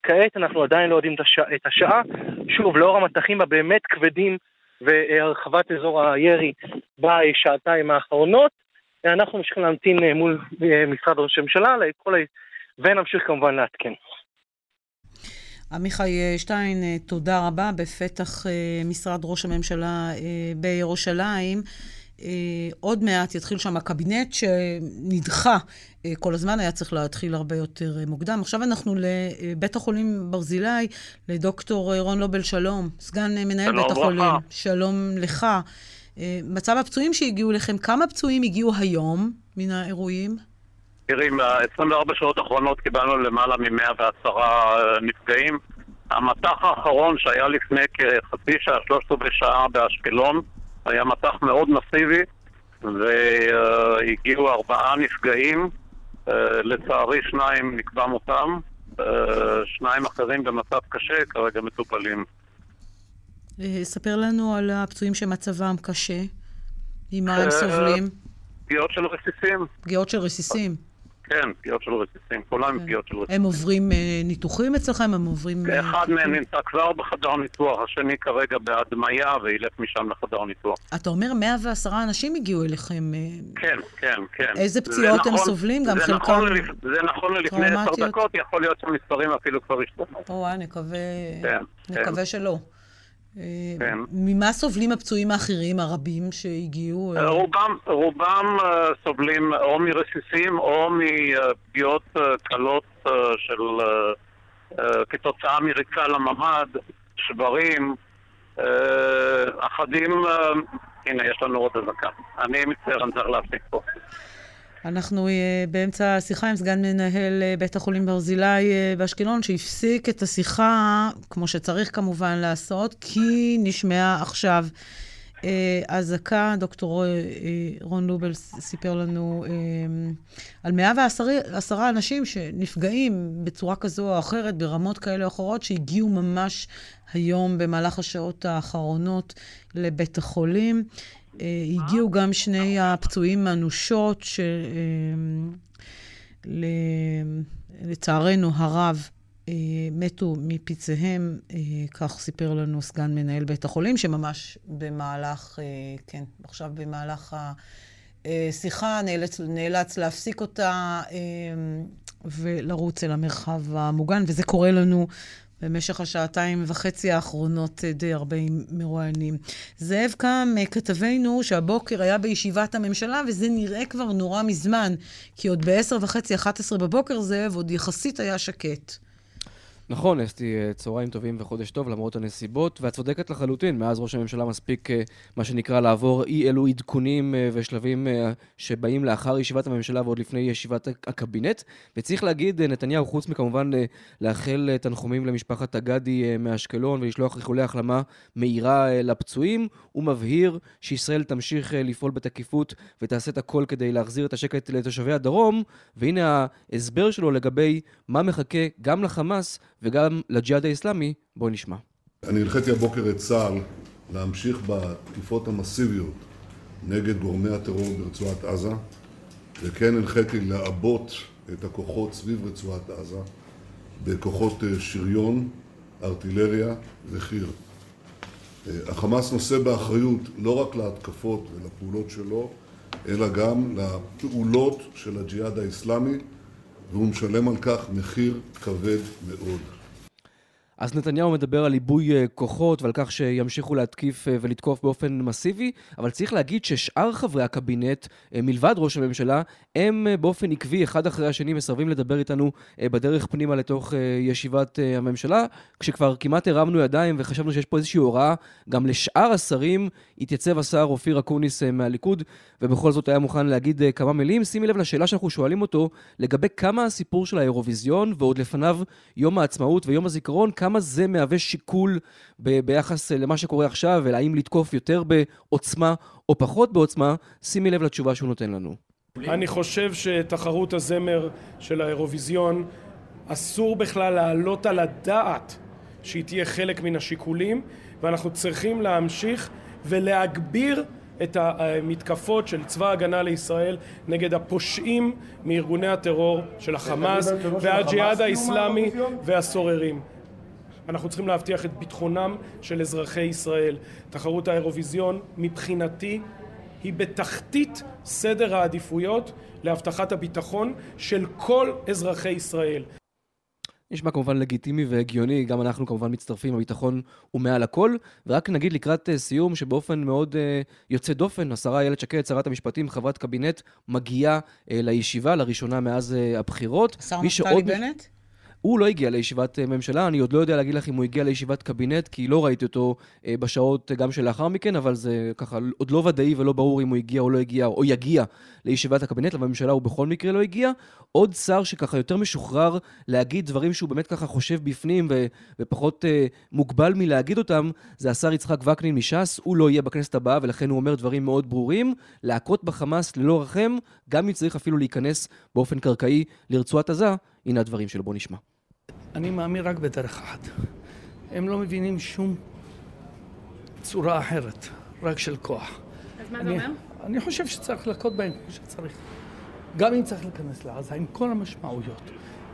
כעת אנחנו עדיין לא יודעים את, הש... את השעה. שוב, לאור המטחים הבאמת כבדים והרחבת אזור הירי בשעתיים האחרונות, אנחנו ממשיכים להמתין אה, מול אה, משרד ראש הממשלה. ונמשיך כמובן לעדכן.
עמיחי שטיין, תודה רבה. בפתח משרד ראש הממשלה בירושלים, אה, עוד מעט יתחיל שם הקבינט שנדחה אה, כל הזמן, היה צריך להתחיל הרבה יותר אה, מוקדם. עכשיו אנחנו לבית החולים ברזילי, לדוקטור רון לובל, שלום, סגן מנהל בית החולים. ברכה. שלום לך. מצב הפצועים שהגיעו אליכם, כמה פצועים הגיעו היום מן האירועים?
תראי, ב-24 שעות האחרונות קיבלנו למעלה מ-110 נפגעים. המטח האחרון שהיה לפני כחצי שעה, שלושת רבעי שעה באשקלון, היה מטח מאוד מסיבי, והגיעו ארבעה נפגעים, אה, לצערי שניים נקבע מותם, אה, שניים אחרים במצב קשה, כרגע מטופלים.
אה, ספר לנו על הפצועים שמצבם קשה, ממה הם סובלים.
פגיעות של רסיסים.
פגיעות של רסיסים.
כן, פגיעות של רסיסים, כולם כן. פגיעות של רסיסים.
הם עוברים אה, ניתוחים אצלכם? הם עוברים...
אה, אחד מהם נמצא כבר בחדר ניתוח, השני כרגע בהדמיה, וילך משם לחדר ניתוח.
אתה אומר 110 אנשים הגיעו אליכם. אה,
כן, כן, כן.
איזה פציעות נכון, הם סובלים? גם חלקם...
נכון, זה נכון ללפני עשר דקות, יכול להיות שהמספרים אפילו כבר השתנו.
או, נקווה, כן, נקווה כן. שלא. כן. ממה סובלים הפצועים האחרים הרבים שהגיעו?
רובם, רובם אה, סובלים או מרסיסים או מפגיעות אה, קלות אה, של כתוצאה מריצה לממ"ד, שברים, אחדים, הנה יש לנו עוד אזעקה. אני מצטער, אני צריך להפסיק פה.
אנחנו uh, באמצע השיחה עם סגן מנהל uh, בית החולים ברזילי uh, באשקלון, שהפסיק את השיחה, כמו שצריך כמובן לעשות, כי נשמעה עכשיו אזעקה. דוקטור רון לובל סיפר לנו על 110 אנשים שנפגעים בצורה כזו או אחרת, ברמות כאלה או אחרות, שהגיעו ממש היום במהלך השעות האחרונות לבית החולים. אה, הגיעו גם שני הפצועים אנושות, שלצערנו הרב אה, מתו מפצעיהם, אה, כך סיפר לנו סגן מנהל בית החולים, שממש במהלך, כן, עכשיו במהלך השיחה נאלץ, נאלץ להפסיק אותה ולרוץ אל המרחב המוגן, וזה קורה לנו במשך השעתיים וחצי האחרונות אה, די הרבה מרואיינים. זאב קם, אה, כתבנו, שהבוקר היה בישיבת הממשלה, וזה נראה כבר נורא מזמן, כי עוד ב-10 וחצי, 11 בבוקר, זאב, עוד יחסית היה שקט.
נכון, אסתי, אה, צהריים טובים וחודש טוב למרות הנסיבות, ואת צודקת לחלוטין, מאז ראש הממשלה מספיק, אה, מה שנקרא, לעבור אי אלו עדכונים אה, ושלבים שבאים לאחר ישיבת הממשלה ועוד לפני ישיבת הקבינט. וצריך להגיד, נתניהו, חוץ מכמובן לאחל תנחומים למשפחת אגדי מאשקלון ולשלוח איחולי החלמה מהירה לפצועים, הוא מבהיר שישראל תמשיך לפעול בתקיפות ותעשה את הכל כדי להחזיר את השקט לתושבי הדרום, והנה ההסבר שלו לגבי מה מחכה גם לחמאס וגם לג'יהאד האיסלאמי, בואו נשמע.
אני הנחיתי הבוקר את צה"ל להמשיך בתקיפות המסיביות נגד גורמי הטרור ברצועת עזה, וכן הנחיתי לעבות את הכוחות סביב רצועת עזה בכוחות אה, שריון, ארטילריה וחי"ר. אה, החמאס נושא באחריות לא רק להתקפות ולפעולות שלו, אלא גם לפעולות של הג'יהאד האיסלאמי, והוא משלם על כך מחיר כבד מאוד.
אז נתניהו מדבר על עיבוי אה, כוחות ועל כך שימשיכו להתקיף אה, ולתקוף באופן מסיבי, אבל צריך להגיד ששאר חברי הקבינט, אה, מלבד ראש הממשלה, הם באופן עקבי, אחד אחרי השני, מסרבים לדבר איתנו בדרך פנימה לתוך ישיבת הממשלה, כשכבר כמעט הרמנו ידיים וחשבנו שיש פה איזושהי הוראה גם לשאר השרים, התייצב השר אופיר אקוניס מהליכוד, ובכל זאת היה מוכן להגיד כמה מילים. שימי לב לשאלה שאנחנו שואלים אותו לגבי כמה הסיפור של האירוויזיון, ועוד לפניו יום העצמאות ויום הזיכרון, כמה זה מהווה שיקול ב- ביחס למה שקורה עכשיו, והאם לתקוף יותר בעוצמה או פחות בעוצמה, שימי לב לתשובה שהוא נותן לנו.
אני חושב שתחרות הזמר של האירוויזיון, אסור בכלל להעלות על הדעת שהיא תהיה חלק מן השיקולים, ואנחנו צריכים להמשיך ולהגביר את המתקפות של צבא ההגנה לישראל נגד הפושעים מארגוני הטרור של החמאס והג'יהאד האיסלאמי והסוררים. אנחנו צריכים להבטיח את ביטחונם של אזרחי ישראל. תחרות האירוויזיון מבחינתי היא בתחתית סדר העדיפויות להבטחת הביטחון של כל אזרחי ישראל.
נשמע כמובן לגיטימי והגיוני, גם אנחנו כמובן מצטרפים, הביטחון הוא מעל הכל. ורק נגיד לקראת uh, סיום, שבאופן מאוד uh, יוצא דופן, השרה איילת שקד, שרת המשפטים, חברת קבינט, מגיעה uh, לישיבה לראשונה מאז uh, הבחירות.
השר נפתלי בנט?
הוא לא הגיע לישיבת אה, ממשלה, אני עוד לא יודע להגיד לך אם הוא הגיע לישיבת קבינט, כי לא ראיתי אותו אה, בשעות אה, גם שלאחר מכן, אבל זה ככה עוד לא ודאי ולא ברור אם הוא הגיע או לא הגיע, או יגיע לישיבת הקבינט, לממשלה הוא בכל מקרה לא הגיע. עוד שר שככה יותר משוחרר להגיד דברים שהוא באמת ככה חושב בפנים ו- ופחות אה, מוגבל מלהגיד אותם, זה השר יצחק וקנין מש"ס, הוא לא יהיה בכנסת הבאה ולכן הוא אומר דברים מאוד ברורים, להכות בחמאס ללא רחם, גם אם צריך אפילו להיכנס באופן קרקעי לרצועת עזה, הנה הדברים שלו, בוא נשמע.
אני מאמין רק בדרך אחת. הם לא מבינים שום צורה אחרת, רק של כוח.
אז מה זה אומר?
אני חושב שצריך להכות בהם כמו שצריך. גם אם צריך להיכנס לעזה, עם כל המשמעויות.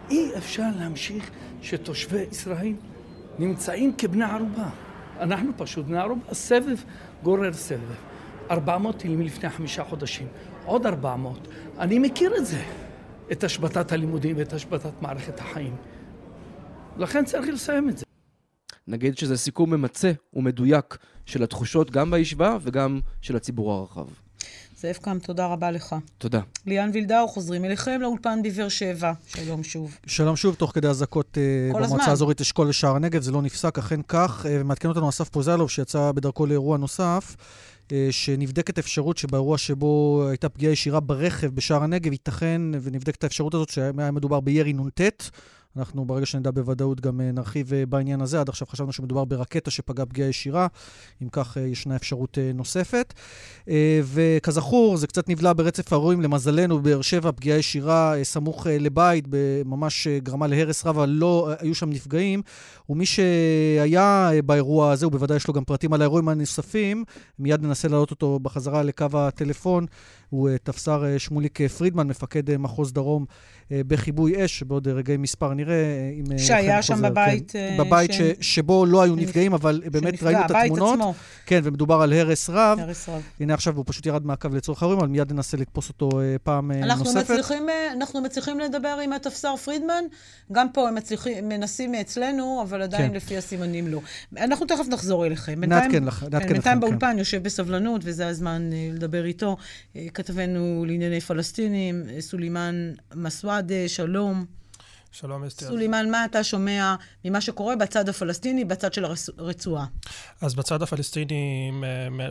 אי אפשר להמשיך שתושבי ישראל נמצאים כבני ערובה. אנחנו פשוט בני ערובה, סבב גורר סבב. 400 טילים לפני חמישה חודשים, עוד 400. אני מכיר את זה, את השבתת הלימודים ואת השבתת מערכת החיים. לכן צריך לסיים את זה.
נגיד שזה סיכום ממצה ומדויק של התחושות גם בישיבה וגם של הציבור הרחב.
זאב קם, תודה רבה לך.
תודה.
ליאן וילדאו, חוזרים אליכם לאולפן בבאר שבע. שלום שוב.
שלום שוב, תוך כדי אזעקות uh, במועצה האזורית אשכול לשער הנגב, זה לא נפסק, אכן כך. Uh, מעדכן אותנו אסף פוזלוב, שיצא בדרכו לאירוע נוסף. uh, שנבדקת אפשרות שבאירוע שבו הייתה פגיעה ישירה ברכב בשער הנגב, ייתכן ונבדקת האפשרות הזאת שהיה מדובר בירי נ"ט. אנחנו ברגע שנדע בוודאות גם אה, נרחיב אה, בעניין הזה. עד עכשיו חשבנו שמדובר ברקטה שפגעה פגיעה ישירה, אם כך אה, ישנה אפשרות נוספת. וכזכור, זה קצת נבלע ברצף האירועים, למזלנו, בבאר שבע, פגיעה ישירה סמוך לבית, ממש גרמה להרס רב, אבל לא היו שם נפגעים. ומי שהיה באירוע הזה, ובוודאי יש לו גם פרטים על האירועים הנוספים, מיד ננסה להעלות אותו בחזרה לקו הטלפון. הוא תפסר שמוליק פרידמן, מפקד מחוז דרום בכיבוי אש, בעוד רגעי מספר נראה אם...
אה, שהיה שם בבית...
כן, בבית ש... שבו לא היו נפגעים, אבל באמת שנפגע, ראינו את התמונות. עצמו. כן, ומדובר על הרס רב.
הרס רב.
הנה עכשיו הוא פשוט ירד מהקו לצורך האירועים, אבל מיד ננסה לתפוס אותו פעם
אנחנו
נוספת.
מצליחים, אנחנו מצליחים לדבר עם התפסר פרידמן, גם פה הם מצליחים, מנסים מאצלנו, אבל עדיין כן. לפי הסימנים לא. אנחנו תכף נחזור אליכם.
נעדכן לך, נעדכן
לך. בינתיים באולפן יושב בסבלנות, וזה הזמן לדבר איתו. כתבנו לענייני פלסטינים, סולימאן מסואדה, שלום.
שלום אסתר.
סולימאן, מה אתה שומע ממה שקורה בצד הפלסטיני, בצד של הרצועה?
אז בצד הפלסטיני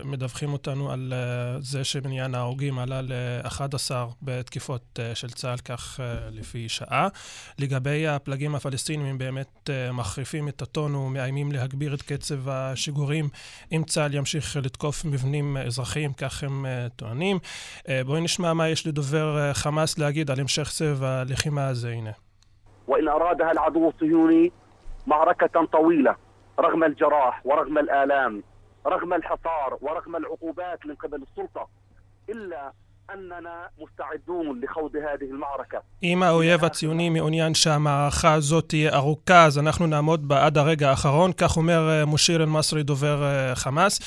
מדווחים אותנו על אה, זה שמניין ההרוגים עלה ל-11 בתקיפות אה, של צה"ל, כך אה, לפי שעה. לגבי הפלגים הפלסטינים, הם באמת מחריפים את הטון ומאיימים להגביר את קצב השיגורים אם צה"ל ימשיך לתקוף מבנים אזרחיים, כך הם טוענים. בואי נשמע מה יש לדובר חמאס להגיד על המשך סבב הלחימה הזה, הנה.
وإن أرادها العدو الصهيوني معركة طويلة رغم الجراح ورغم الآلام رغم الحصار ورغم العقوبات من قبل السلطة إلا
אם האויב הציוני מעוניין שהמערכה הזאת תהיה ארוכה, אז אנחנו נעמוד בה עד הרגע כך אומר אה, מושיר אל-מסרי, דובר אה, חמאס.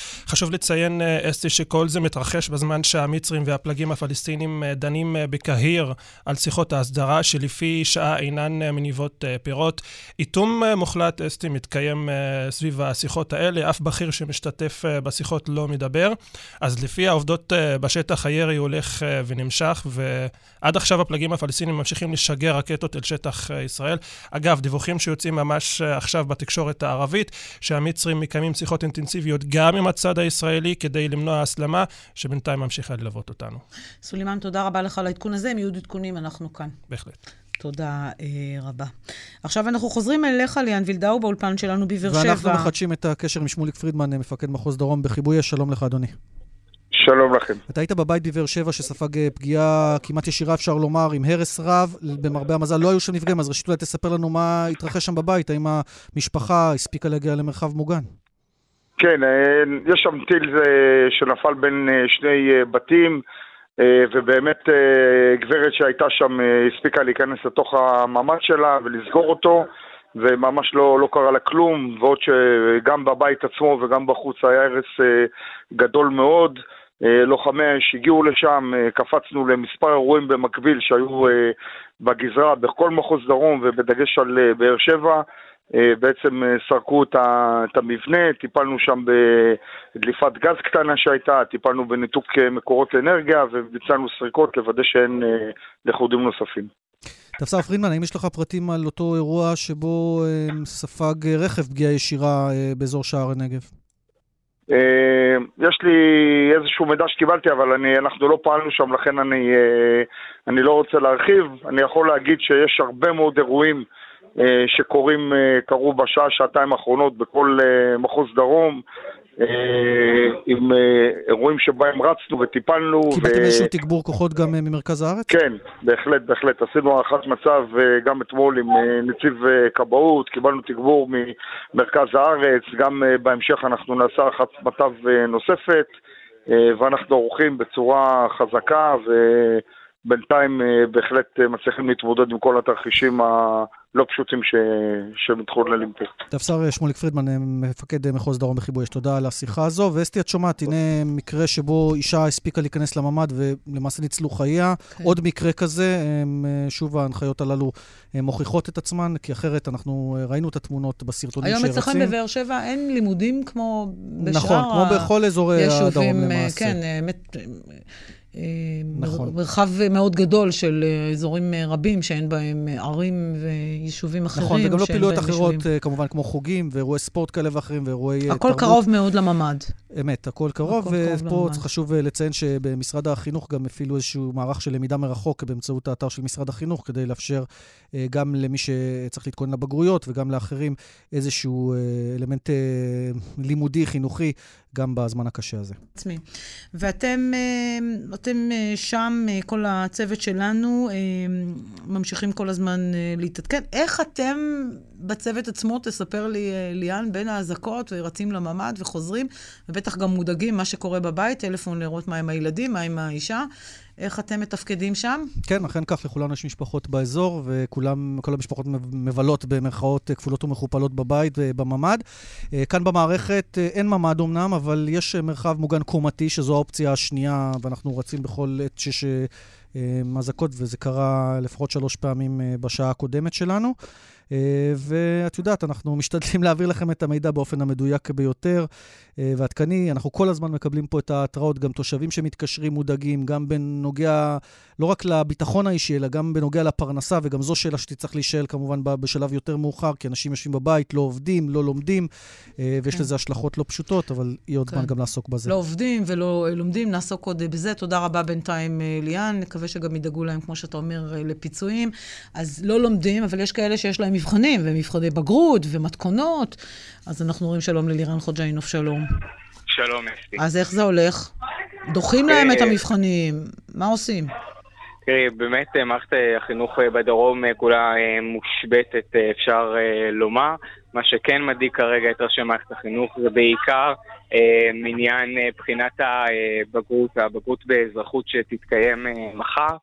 לציין, אה, אסתי, שכל זה מתרחש בזמן שהמצרים והפלגים הפלסטינים דנים בקהיר על שיחות ההסדרה, שלפי שעה אינן מניבות פירות. איתום מוחלט, אסתי, מתקיים סביב השיחות האלה, אף בכיר שמשתתף בשיחות לא מדבר. אז לפי העובדות בשטח, הירי הולך אה, ונמשך, ועד עכשיו הפלגים הפלסטינים ממשיכים לשגר רקטות אל שטח אה, ישראל. אגב, דיווחים שיוצאים ממש אה, עכשיו בתקשורת הערבית, שהמצרים מקיימים שיחות אינטנסיביות גם עם הצד הישראלי כדי למנוע הסלמה, שבינתיים ממשיכה ללוות אותנו.
סולימאן, תודה רבה לך על העדכון הזה. אם יהיו עדכונים, אנחנו כאן.
בהחלט.
תודה אה, רבה. עכשיו אנחנו חוזרים אליך, ליאן וילדאו, באולפן שלנו בבאר שבע.
ואנחנו מחדשים את הקשר עם שמוליק פרידמן, מפקד מחוז דרום בכיבוי אש. שלום לך, אדוני.
שלום לכם.
אתה היית בבית בבאר שבע שספג אה, פגיעה כמעט ישירה, אפשר לומר, עם הרס רב. במרבה המזל לא היו שם נפגעים, אז ראשית אולי תספר לנו מה התרחש שם בבית, האם המשפחה הספיקה להגיע למרחב מוגן?
כן, אה, יש שם טיל שנפל בין אה, שני בתים, ובאמת גברת שהייתה שם הספיקה להיכנס לתוך הממ"ד שלה ולסגור אותו. וממש לא, לא קרה לה כלום, ועוד שגם בבית עצמו וגם בחוץ היה הרס גדול מאוד. לוחמי האש הגיעו לשם, קפצנו למספר אירועים במקביל שהיו בגזרה בכל מחוז דרום ובדגש על באר שבע. בעצם סרקו את המבנה, טיפלנו שם בדליפת גז קטנה שהייתה, טיפלנו בניתוק מקורות אנרגיה וביצענו סריקות לוודא שאין לכודים נוספים.
תפסר פרידמן, האם יש לך פרטים על אותו אירוע שבו ספג רכב פגיעה ישירה באזור שער הנגב?
יש לי איזשהו מידע שקיבלתי, אבל אני, אנחנו לא פעלנו שם, לכן אני, אני לא רוצה להרחיב. אני יכול להגיד שיש הרבה מאוד אירועים שקורים, קרו בשעה, שעתיים האחרונות בכל מחוז דרום, עם אירועים שבהם רצנו וטיפלנו.
קיבלתם איזשהו תגבור כוחות גם ממרכז הארץ?
כן, בהחלט, בהחלט. עשינו הערכת מצב גם אתמול עם נציב כבאות, קיבלנו תגבור ממרכז הארץ, גם בהמשך אנחנו נעשה הערכת מצב נוספת, ואנחנו עורכים בצורה חזקה, ובינתיים בהחלט מצליחים להתמודד עם כל התרחישים ה... לא פשוטים ש... שמתחוללים פה.
תפסר שמוליק פרידמן, מפקד מחוז דרום בכיבוי אש, תודה על השיחה הזו. ואסתי, את שומעת, הנה מקרה שבו אישה הספיקה להיכנס לממ"ד ולמעשה ניצלו חייה. כן. עוד מקרה כזה, שוב ההנחיות הללו מוכיחות את עצמן, כי אחרת אנחנו ראינו את התמונות בסרטונים
שרצים. היום אצלכם בבאר שבע אין לימודים כמו בשאר
נכון, כמו בכל אזורי הדרום למעשה.
כן. נכון. מרחב מאוד גדול של אזורים רבים שאין בהם ערים ויישובים אחרים.
נכון, וגם לא פעילויות אחרות, יישובים. כמובן, כמו חוגים ואירועי ספורט כאלה ואחרים ואירועי
הכל תרבות. הכל קרוב מאוד לממ"ד.
אמת, הכל קרוב, ופה חשוב לציין שבמשרד החינוך גם הפעילו איזשהו מערך של למידה מרחוק באמצעות האתר של משרד החינוך, כדי לאפשר גם למי שצריך להתכונן לבגרויות וגם לאחרים איזשהו אלמנט לימודי, חינוכי, גם בזמן הקשה הזה.
עצמי. ואתם אתם שם, כל הצוות שלנו, ממשיכים כל הזמן להתעדכן. איך אתם בצוות עצמו, תספר לי ליאן, בין האזעקות ורצים לממ"ד וחוזרים, ובטח גם מודאגים מה שקורה בבית, טלפון לראות מה עם הילדים, מה עם האישה. איך אתם מתפקדים שם?
כן, אכן כך, לכולנו יש משפחות באזור, וכולם, כל המשפחות מבלות במרכאות כפולות ומכופלות בבית, בממ"ד. כאן במערכת אין ממ"ד אמנם, אבל יש מרחב מוגן קומתי, שזו האופציה השנייה, ואנחנו רצים בכל עת שיש אזעקות, וזה קרה לפחות שלוש פעמים בשעה הקודמת שלנו. ואת יודעת, אנחנו משתדלים *laughs* להעביר לכם את המידע באופן המדויק ביותר ועדכני. אנחנו כל הזמן מקבלים פה את ההתראות, גם תושבים שמתקשרים מודאגים, גם בנוגע, לא רק לביטחון האישי, אלא גם בנוגע לפרנסה, וגם זו שאלה שתצטרך להישאל כמובן בשלב יותר מאוחר, כי אנשים יושבים בבית, לא עובדים, לא לומדים, ויש כן. לזה השלכות לא פשוטות, אבל יהיה עוד כן. זמן גם לעסוק בזה.
לא עובדים ולא לומדים, נעסוק עוד בזה. תודה רבה בינתיים, ליאן. נקווה שגם ידאגו להם, כמו שאתה אומר, לפיצויים. אז לא לומדים, אבל יש כאלה שיש להם מבחנים, ומבחני בגרות, ומתכונות. אז אנחנו אומרים שלום ללירן חוג'יינוף, שלום.
שלום, אסתי.
אז איך זה הולך? דוחים להם את המבחנים, מה עושים?
תראי, באמת מערכת החינוך בדרום כולה מושבתת, אפשר לומר. מה שכן מדאיג כרגע את ראשי מערכת החינוך זה בעיקר עניין בחינת הבגרות, הבגרות באזרחות שתתקיים מחר.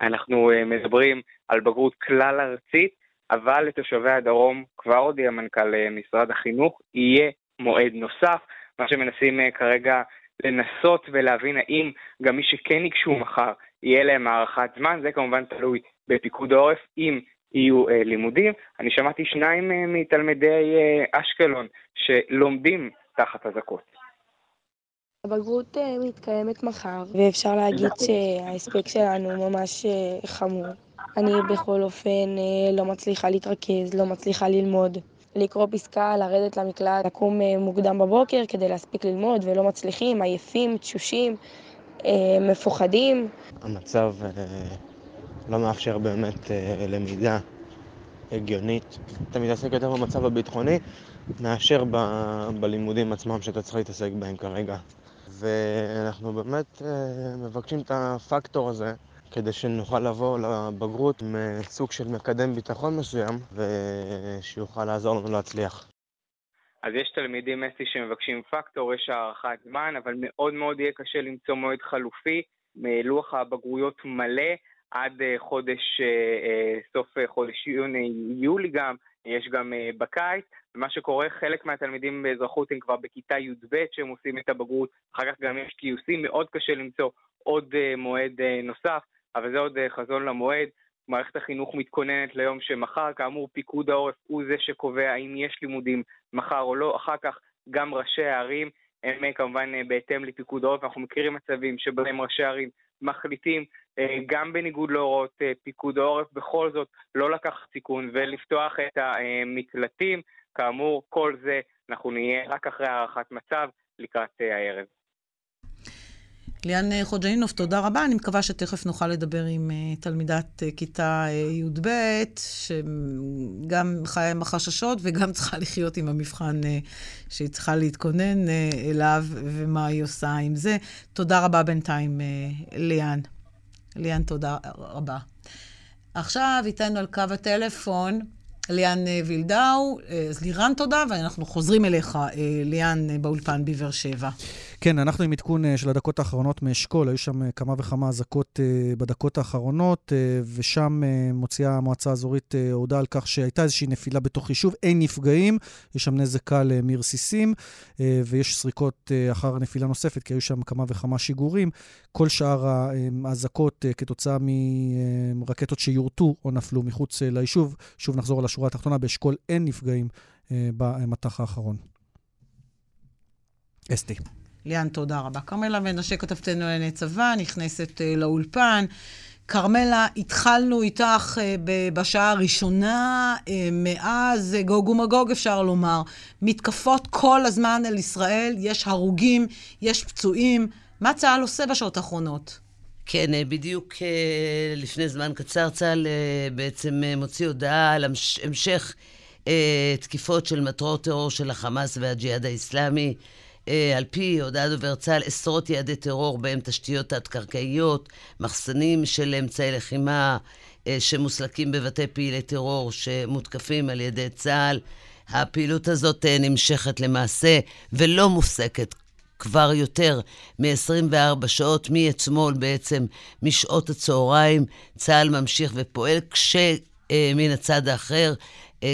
אנחנו מדברים על בגרות כלל ארצית. אבל לתושבי הדרום, כבר הודיע מנכ"ל משרד החינוך, יהיה מועד נוסף. מה שמנסים כרגע לנסות ולהבין האם גם מי שכן ייגשו מחר, יהיה להם הארכת זמן, זה כמובן תלוי בפיקוד העורף, אם יהיו אה, לימודים. אני שמעתי שניים אה, מתלמידי אה, אשקלון שלומדים תחת אזעקות.
הבגרות מתקיימת מחר, ואפשר להגיד שההספק שלנו ממש חמור. אני בכל אופן לא מצליחה להתרכז, לא מצליחה ללמוד. לקרוא פסקה, לרדת למקלט, לקום מוקדם בבוקר כדי להספיק ללמוד, ולא מצליחים, עייפים, תשושים, מפוחדים.
המצב לא מאפשר באמת למידה הגיונית. אתה מתעסק יותר במצב הביטחוני מאשר ב- בלימודים עצמם שאתה צריך להתעסק בהם כרגע. ואנחנו באמת מבקשים את הפקטור הזה כדי שנוכל לבוא לבגרות עם סוג של מקדם ביטחון מסוים ושיוכל לעזור לנו להצליח.
אז יש תלמידים אסי שמבקשים פקטור, יש הארכת זמן, אבל מאוד מאוד יהיה קשה למצוא מועד חלופי. לוח הבגרויות מלא, עד חודש, סוף חודש יוני גם, יש גם בקיץ. ומה שקורה, חלק מהתלמידים באזרחות הם כבר בכיתה י"ב שהם עושים את הבגרות, אחר כך גם יש גיוסים, מאוד קשה למצוא עוד מועד נוסף, אבל זה עוד חזון למועד. מערכת החינוך מתכוננת ליום שמחר, כאמור פיקוד העורף הוא זה שקובע האם יש לימודים מחר או לא, אחר כך גם ראשי הערים הם אה, כמובן אה, בהתאם לפיקוד העורף, אנחנו מכירים מצבים שבהם ראשי הערים מחליטים אה, גם בניגוד להוראות פיקוד העורף, בכל זאת לא לקחת סיכון ולפתוח את המקלטים, כאמור כל זה אנחנו נהיה רק אחרי הערכת מצב לקראת הערב.
ליאן אה, חוג'אינוף, תודה רבה. אני מקווה שתכף נוכל לדבר עם uh, תלמידת uh, כיתה י"ב, שגם חיה עם החששות וגם *laughs* צריכה לחיות עם המבחן שהיא צריכה להתכונן אליו, ומה היא עושה עם זה. תודה רבה בינתיים, ליאן. ליאן, תודה רבה. עכשיו איתנו על קו הטלפון ליאן וילדאו. אז לירן תודה, ואנחנו חוזרים אליך, ליאן, באולפן בבאר שבע.
כן, אנחנו עם עדכון אה, של הדקות האחרונות מאשכול, היו שם אה, כמה וכמה אזעקות אה, בדקות האחרונות, ושם מוציאה המועצה האזורית הודעה על כך שהייתה איזושהי נפילה בתוך יישוב, אין נפגעים, יש שם נזק קל מרסיסים, ויש סריקות אחר נפילה נוספת, כי היו שם כמה וכמה שיגורים. כל שאר האזעקות כתוצאה מרקטות שיורטו או נפלו מחוץ ליישוב. שוב נחזור על השורה התחתונה, באשכול אין נפגעים במטח האחרון. אסתי.
ליאן, תודה רבה. כרמלה מנשה, כתבתנו לענייני צבא, נכנסת uh, לאולפן. כרמלה, התחלנו איתך uh, בשעה הראשונה, uh, מאז גוג ומגוג אפשר לומר. מתקפות כל הזמן על ישראל, יש הרוגים, יש פצועים. מה צה"ל עושה בשעות האחרונות?
כן, בדיוק לפני זמן קצר צה"ל בעצם מוציא הודעה על המשך תקיפות של מטרות טרור של החמאס והג'יהאד האיסלאמי. אה, על פי הודעת דובר צה"ל, עשרות יעדי טרור בהם תשתיות תת-קרקעיות, מחסנים של אמצעי לחימה אה, שמוסלקים בבתי פעילי טרור שמותקפים על ידי צה"ל. הפעילות הזאת אה, נמשכת למעשה ולא מופסקת כבר יותר מ-24 שעות, מאתמול בעצם, משעות הצהריים, צה"ל ממשיך ופועל, כשמן הצד האחר,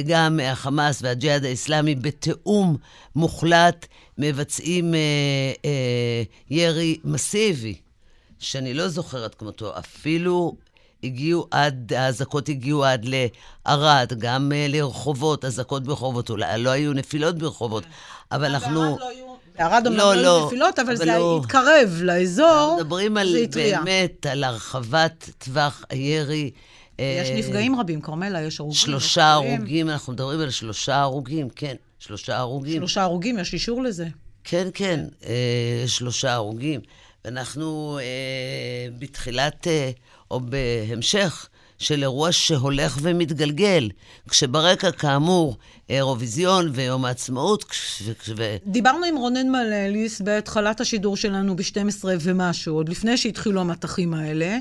גם החמאס והג'יהאד האיסלאמי בתיאום מוחלט מבצעים אה, אה, ירי מסיבי, שאני לא זוכרת כמותו, אפילו הגיעו עד, האזעקות הגיעו עד לערד, גם אה, לרחובות, אזעקות ברחובות, אולי לא היו נפילות ברחובות, אבל אנחנו...
בערד אומנם לא, לא היו נפילות, אבל, אבל זה לא... התקרב לאזור, אנחנו
מדברים על, באמת על הרחבת טווח הירי.
יש אה, נפגעים רבים, כרמלה, יש הרוגים.
שלושה הרוגים, אנחנו מדברים על שלושה הרוגים, כן. שלושה הרוגים.
שלושה הרוגים, יש אישור לזה.
כן, כן, אה, שלושה הרוגים. ואנחנו אה, בתחילת, או בהמשך, של אירוע שהולך ומתגלגל, כשברקע, כאמור, אירוויזיון ויום העצמאות. ו...
דיברנו עם רונן מלליס בהתחלת השידור שלנו ב-12 ומשהו, עוד לפני שהתחילו המטחים האלה.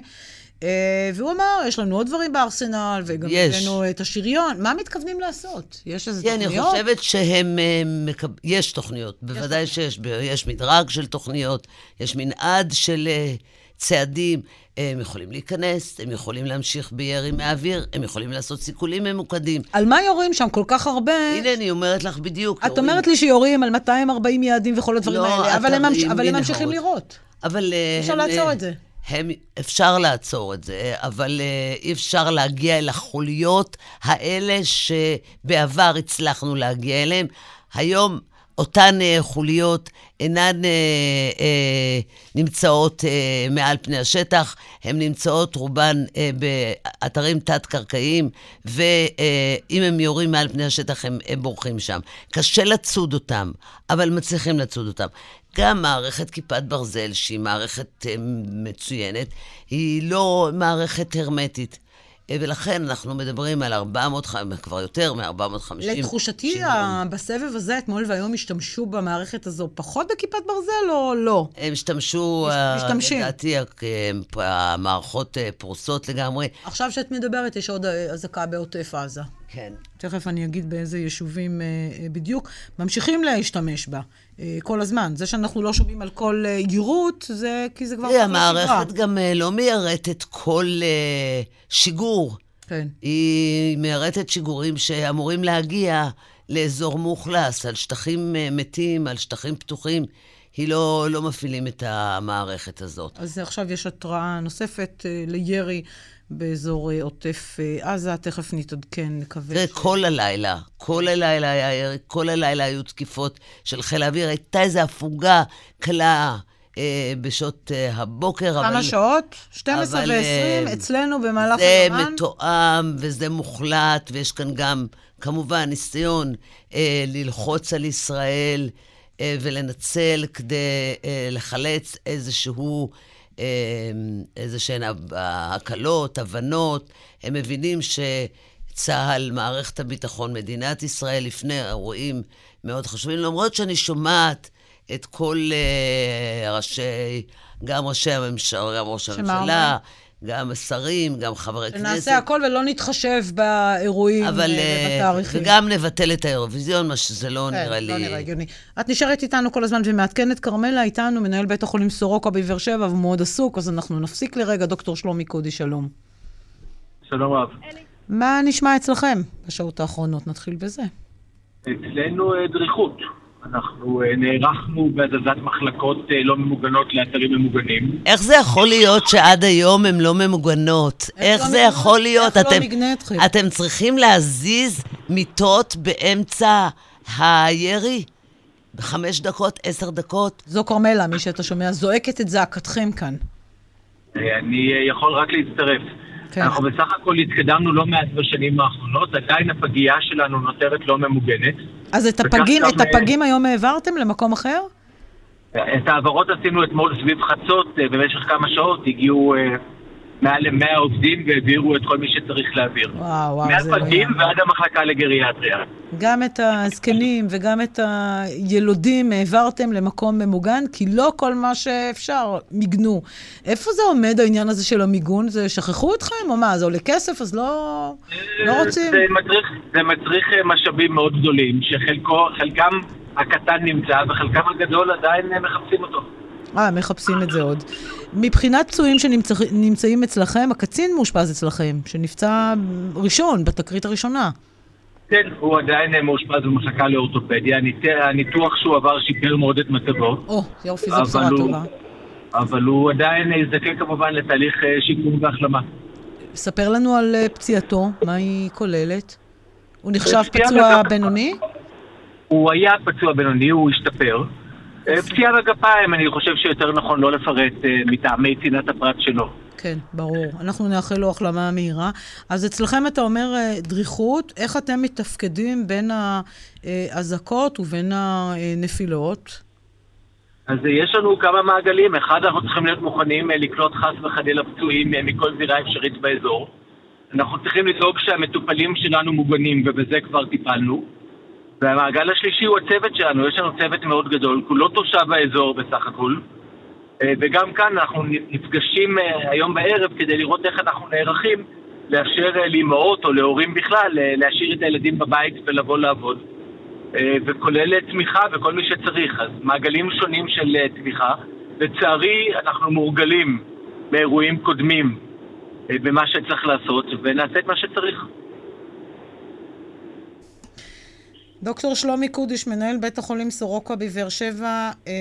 אה, והוא אמר, יש לנו עוד דברים בארסנל, וגם הבאנו את השריון. מה מתכוונים לעשות? יש איזה
תוכניות? אני חושבת שהם... אה, יש תוכניות, בוודאי שיש. יש מדרג של תוכניות, יש מנעד של אה, צעדים. הם יכולים להיכנס, הם יכולים להמשיך בירי מהאוויר, הם יכולים לעשות סיכולים ממוקדים.
על מה יורים שם כל כך הרבה?
הנה, אני אומרת לך בדיוק.
את יורים... אומרת לי שיורים על 240 יעדים וכל הדברים לא, האלה, אבל הם, ממש... אבל הם ממשיכים לירות.
אבל...
אפשר לעצור את זה.
הם, אפשר לעצור את זה, אבל uh, אי אפשר להגיע אל החוליות האלה שבעבר הצלחנו להגיע אליהן. היום אותן uh, חוליות אינן uh, uh, נמצאות uh, מעל פני השטח, הן נמצאות רובן uh, באתרים תת-קרקעיים, ואם uh, הם יורים מעל פני השטח הם, הם בורחים שם. קשה לצוד אותם, אבל מצליחים לצוד אותם. גם מערכת כיפת ברזל, שהיא מערכת אה, מצוינת, היא לא מערכת הרמטית. אה, ולכן אנחנו מדברים על 400, כבר יותר מ-450.
לתחושתי, בסבב הזה, אתמול והיום, השתמשו במערכת הזו פחות בכיפת ברזל או לא?
הם השתמשו, אה, משתמשים. לדעתי, המערכות פרוסות לגמרי.
עכשיו שאת מדברת, יש עוד אזעקה בעוטף עזה.
כן.
תכף אני אגיד באיזה יישובים בדיוק. ממשיכים להשתמש בה כל הזמן. זה שאנחנו לא שומעים על כל אה, יירוט, זה כי זה כבר...
תראי, המערכת גם אה, לא מיירטת כל אה, שיגור.
כן.
היא מיירטת שיגורים שאמורים להגיע לאזור מאוכלס, על שטחים אה, מתים, על שטחים פתוחים. היא לא, לא מפעילים את המערכת הזאת.
אז עכשיו יש התראה נוספת אה, לירי באזור אה, עוטף אה, עזה, תכף נתעדכן, נקווה.
זה ש... כל הלילה, כל הלילה היה ירי, כל הלילה היו תקיפות של חיל האוויר. הייתה איזו הפוגה קלה אה, בשעות אה, הבוקר,
כמה
אבל...
כמה שעות? 12 ו-20, אה, אצלנו במהלך
הזמן? זה מתואם וזה מוחלט, ויש כאן גם, כמובן, ניסיון אה, ללחוץ על ישראל. ולנצל כדי לחלץ איזשהו, איזה שהן הקלות, הבנות. הם מבינים שצה"ל, מערכת הביטחון, מדינת ישראל, לפני אירועים מאוד חשובים, למרות שאני שומעת את כל ראשי, גם ראשי הממשלה, גם ראש הממשלה, גם שרים, גם חברי כנסת.
שנעשה הכל ולא נתחשב באירועים
אבל,
ובתאריכים.
וגם נבטל את האירוויזיון, מה שזה לא
כן,
נראה לי...
לא נראה הגיוני. את נשארת איתנו כל הזמן ומעדכנת. כרמלה איתנו, מנהל בית החולים סורוקה בבאר שבע, והוא מאוד עסוק, אז אנחנו נפסיק לרגע. דוקטור שלומי קודי, שלום.
שלום רב.
מה נשמע אצלכם בשעות האחרונות? נתחיל בזה.
אצלנו דריכות. אנחנו נערכנו בהזזת מחלקות לא ממוגנות לאתרים ממוגנים.
איך זה יכול להיות שעד היום הן לא ממוגנות? איך זה יכול להיות?
איך לא נגנה אתכם?
אתם צריכים להזיז מיטות באמצע הירי? בחמש דקות, עשר דקות?
זו כרמלה, מי שאתה שומע, זועקת את זעקתכם כאן.
אני יכול רק להצטרף. כן. אנחנו בסך הכל התקדמנו לא מעט בשנים האחרונות, עדיין הפגייה שלנו נותרת לא ממוגנת.
אז את הפגים, את הפגים היום העברתם למקום אחר?
את העברות עשינו אתמול סביב חצות, במשך כמה שעות הגיעו מעל ל-100 עובדים והעבירו את כל מי שצריך להעביר.
וואו, וואו, זה
לא... מהפגים ועד המחלקה לגריאטריה.
גם את הזקנים וגם את הילודים העברתם למקום ממוגן, כי לא כל מה שאפשר מיגנו. איפה זה עומד העניין הזה של המיגון? זה שכחו אתכם או מה? זה עולה כסף אז לא, לא רוצים?
זה מצריך, זה מצריך משאבים מאוד גדולים, שחלקם הקטן נמצא וחלקם הגדול עדיין מחפשים אותו.
אה, מחפשים את זה עוד. מבחינת פצועים שנמצאים אצלכם, הקצין מאושפז אצלכם, שנפצע ראשון, בתקרית הראשונה.
כן, הוא עדיין מאושפז במחלקה לאורתופדיה. הניתוח שהוא עבר שיפר מאוד את מצבו.
או, יופי, זו בשורה טובה.
אבל הוא עדיין יזדקק כמובן לתהליך שיקום והחלמה.
ספר לנו על פציעתו, מה היא כוללת. הוא נחשב פצוע בינוני?
הוא היה פצוע בינוני, הוא השתפר. פציעה בגפיים, אני חושב שיותר נכון לא לפרט מטעמי צנעת הפרט שלו.
כן, ברור. אנחנו נאחל לו החלמה מהירה. אז אצלכם אתה אומר דריכות, איך אתם מתפקדים בין האזעקות ובין הנפילות?
אז יש לנו כמה מעגלים. אחד, אנחנו צריכים להיות מוכנים לקלוט חס וחלילה פצועים מכל זירה אפשרית באזור. אנחנו צריכים לדאוג שהמטופלים שלנו מוגנים, ובזה כבר טיפלנו. והמעגל השלישי הוא הצוות שלנו, יש לנו צוות מאוד גדול, כולו תושב האזור בסך הכל. וגם כאן אנחנו נפגשים היום בערב כדי לראות איך אנחנו נערכים לאפשר לאמהות או להורים בכלל להשאיר את הילדים בבית ולבוא לעבוד. וכולל תמיכה וכל מי שצריך, אז מעגלים שונים של תמיכה. לצערי אנחנו מורגלים באירועים קודמים במה שצריך לעשות ונעשה את מה שצריך.
דוקטור שלומי קודיש, מנהל בית החולים סורוקה בבאר שבע, אה,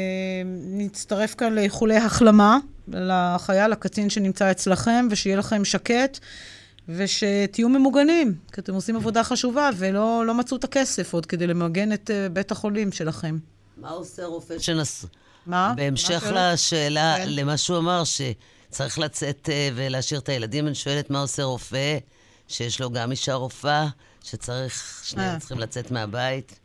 נצטרף כאן לאיחולי החלמה לחייל, הקצין שנמצא אצלכם, ושיהיה לכם שקט, ושתהיו ממוגנים, כי אתם עושים עבודה חשובה, ולא לא מצאו את הכסף עוד כדי למגן את uh, בית החולים שלכם.
מה עושה רופא שנס...
מה?
בהמשך
מה
לשאלה, כן. למה שהוא אמר, שצריך לצאת uh, ולהשאיר את הילדים, אני שואלת מה עושה רופא, שיש לו גם אישה רופאה. שצריך, שניהם צריכים לצאת מהבית?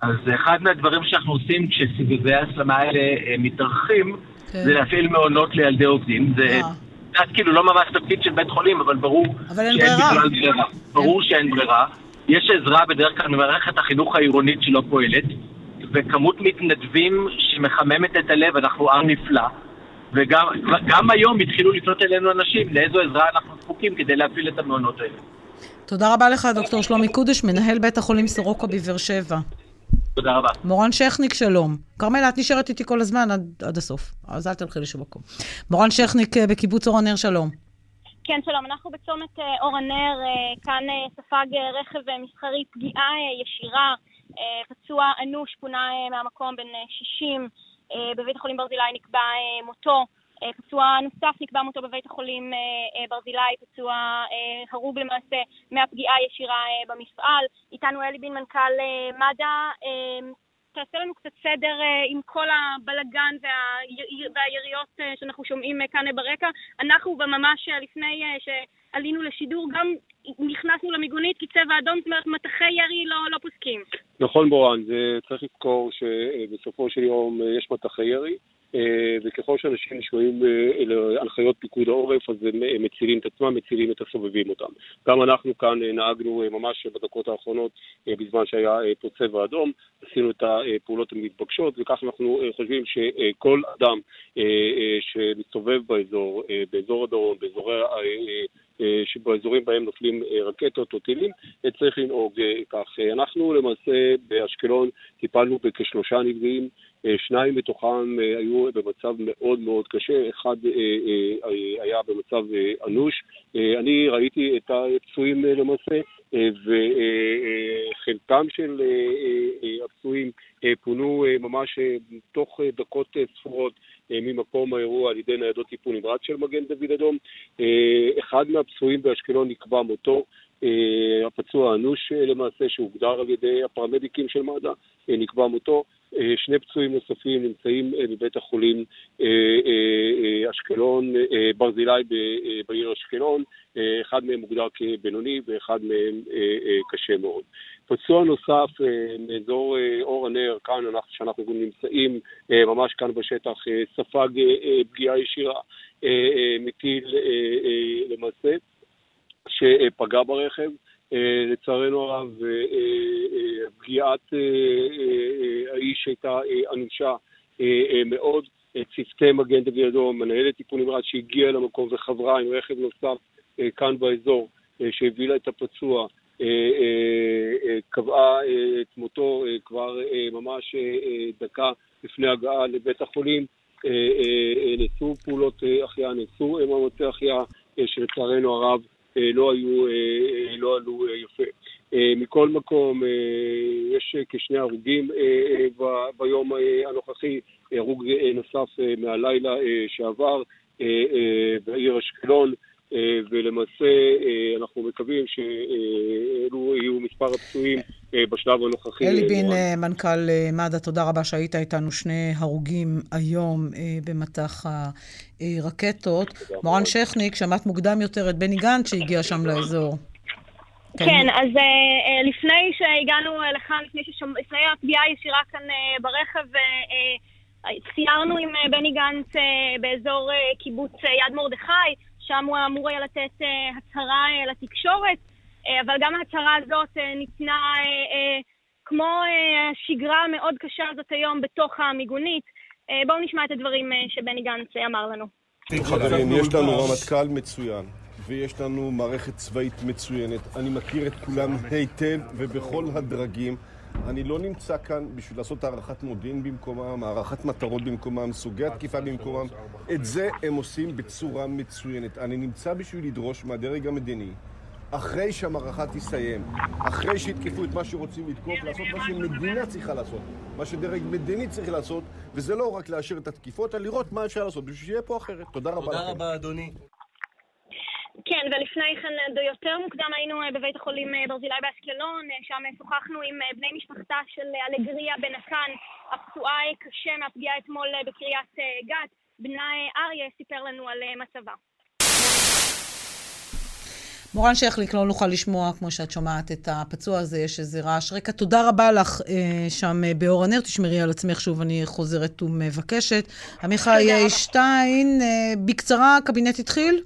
אז אחד מהדברים שאנחנו עושים כשסבבי ההסלמה האלה מתארחים, כן. זה להפעיל מעונות לילדי עובדים. זה קצת כאילו לא ממש תפקיד של בית חולים, אבל ברור
אבל אין ברירה.
בכלל ברירה. ברור שאין ברירה. יש עזרה בדרך כלל ממערכת החינוך העירונית שלא פועלת, וכמות מתנדבים שמחממת את הלב, אנחנו עם נפלא. וגם היום התחילו לפנות אלינו אנשים לאיזו עזרה אנחנו זקוקים כדי להפעיל את המעונות האלה.
תודה רבה לך, דוקטור שלומי קודש, מנהל בית החולים סורוקה בבאר שבע.
תודה רבה.
מורן שכניק, שלום. כרמלה, את נשארת איתי כל הזמן עד, עד הסוף, אז אל תלכי לשום מקום. מורן שכניק אה, בקיבוץ אור הנר, שלום.
כן, שלום. אנחנו בצומת אה, אור הנר, אה, כאן ספג רכב מסחרי פגיעה ישירה, פצוע אנוש פונה מהמקום בן 60, בבית החולים ברזילי נקבע מותו. פצוע נוסף נקבע מותו בבית החולים ברזילי, פצוע הרוג למעשה מהפגיעה הישירה במפעל. איתנו אלי בין, מנכ"ל מד"א. תעשה לנו קצת סדר עם כל הבלגן וה... והיריות שאנחנו שומעים כאן ברקע. אנחנו ממש לפני שעלינו לשידור גם נכנסנו למיגונית כי צבע אדום, זאת אומרת מטחי ירי לא, לא פוסקים.
נכון בורן, צריך לזכור שבסופו של יום יש מטחי ירי. אה, וככל שאנשים נשמעים אה, להנחיות פיקוד העורף, אז הם מצילים את עצמם, מצילים את הסובבים אותם. גם אנחנו כאן אה, נהגנו ממש בדקות האחרונות, בזמן שהיה פה צבע אדום, עשינו את הפעולות המתבקשות, וכך אנחנו חושבים שכל אדם שמסתובב באזור, באזור הדרום, באזורי... שבאזורים בהם נופלים רקטות או טילים, צריך לנהוג כך. אנחנו למעשה באשקלון טיפלנו בכשלושה נפגעים שניים מתוכם אה, היו במצב מאוד מאוד קשה, אחד אה, היה במצב אנוש. אני ראיתי את הפצועים למעשה, וחלקם של הפצועים פונו ממש תוך דקות ספורות ממקום האירוע על ידי ניידות טיפול נמרץ של מגן דוד אדום. אחד מהפצועים באשקלון נקבע מותו. הפצוע האנוש למעשה, שהוגדר על ידי הפרמדיקים של מד"א, נקבע מותו. אה, שני פצועים נוספים נמצאים אה, בבית החולים אה, אשקלון, ברזילי בעיר אשקלון, אחד מהם מוגדר כבינוני ואחד מהם קשה מאוד. פצוע נוסף מאזור אור הנר, כאן שאנחנו נמצאים ממש כאן בשטח, ספג פגיעה ישירה מטיל למעשה, שפגע ברכב. אה, לצערנו הרב, אה, אה, פגיעת האיש הייתה אנושה מאוד. צוותי מגן דוד אדום, מנהלת טיפול נמרץ שהגיעה למקום וחברה עם רכב נוסף כאן באזור, שהביא לה את הפצוע, קבעה את מותו כבר ממש דקה לפני הגעה לבית החולים. נעשו פעולות החייאה, נעשו מאמצי החייאה שלצערנו הרב אה, לא, היו, אה, לא עלו אה, יפה. מכל מקום, יש כשני הרוגים ביום הנוכחי, הרוג נוסף מהלילה שעבר בעיר אשקלון. אה, ולמעשה אה, אנחנו מקווים שאלו יהיו מספר הפצועים אה, בשלב הנוכחי.
אלי בין, מנכ"ל מד"א, תודה רבה שהיית איתנו. שני הרוגים היום במטח הרקטות. מורן שכניק, שמעת מוקדם יותר את בני גנץ שהגיע שם לאזור.
כן, כן אז uh, לפני שהגענו לכאן, לפני, הפגיעה הישירה כאן uh, ברכב, uh, ציירנו עם בני גנץ באזור קיבוץ יד מרדכי. שם הוא אמור היה לתת uh, הצהרה uh, לתקשורת, uh, אבל גם ההצהרה הזאת ניתנה כמו השגרה המאוד קשה הזאת היום בתוך המיגונית. בואו נשמע את הדברים שבני גנץ אמר לנו.
חברים, יש לנו רמטכ"ל מצוין. ויש לנו מערכת צבאית מצוינת. אני מכיר את כולם *laughs* היטב ובכל הדרגים. אני לא נמצא כאן בשביל לעשות הערכת מודיעין במקומם, הערכת מטרות במקומם, סוגי התקיפה במקומם. את זה הם עושים בצורה מצוינת. אני נמצא בשביל לדרוש מהדרג המדיני, אחרי שהמערכה תסתיים, אחרי שיתקפו את מה שרוצים לתקוף, לעשות מה שמדינה צריכה לעשות, מה שדרג מדיני צריך לעשות, וזה לא רק לאשר את התקיפות, אלא לראות מה אפשר לעשות, בשביל שיהיה פה אחרת. תודה רבה לכם.
תודה רבה, אדוני.
כן, ולפני כן אה, יותר מוקדם היינו אה, בבית החולים אה, ברזילי באשקלון, שם שוחחנו עם בני משפחתה של אלגריה בן נתן, הפצועה קשה מהפגיעה אתמול בקריית גת. בנה אריה סיפר לנו על מצבה.
מורן שכליק, לא נוכל לשמוע, כמו שאת שומעת, את הפצוע הזה, יש איזה רעש רקע. תודה רבה לך אה, שם באור הנר, תשמרי על עצמך שוב, אני חוזרת ומבקשת. עמיחי שטיין, אה, בקצרה, הקבינט התחיל?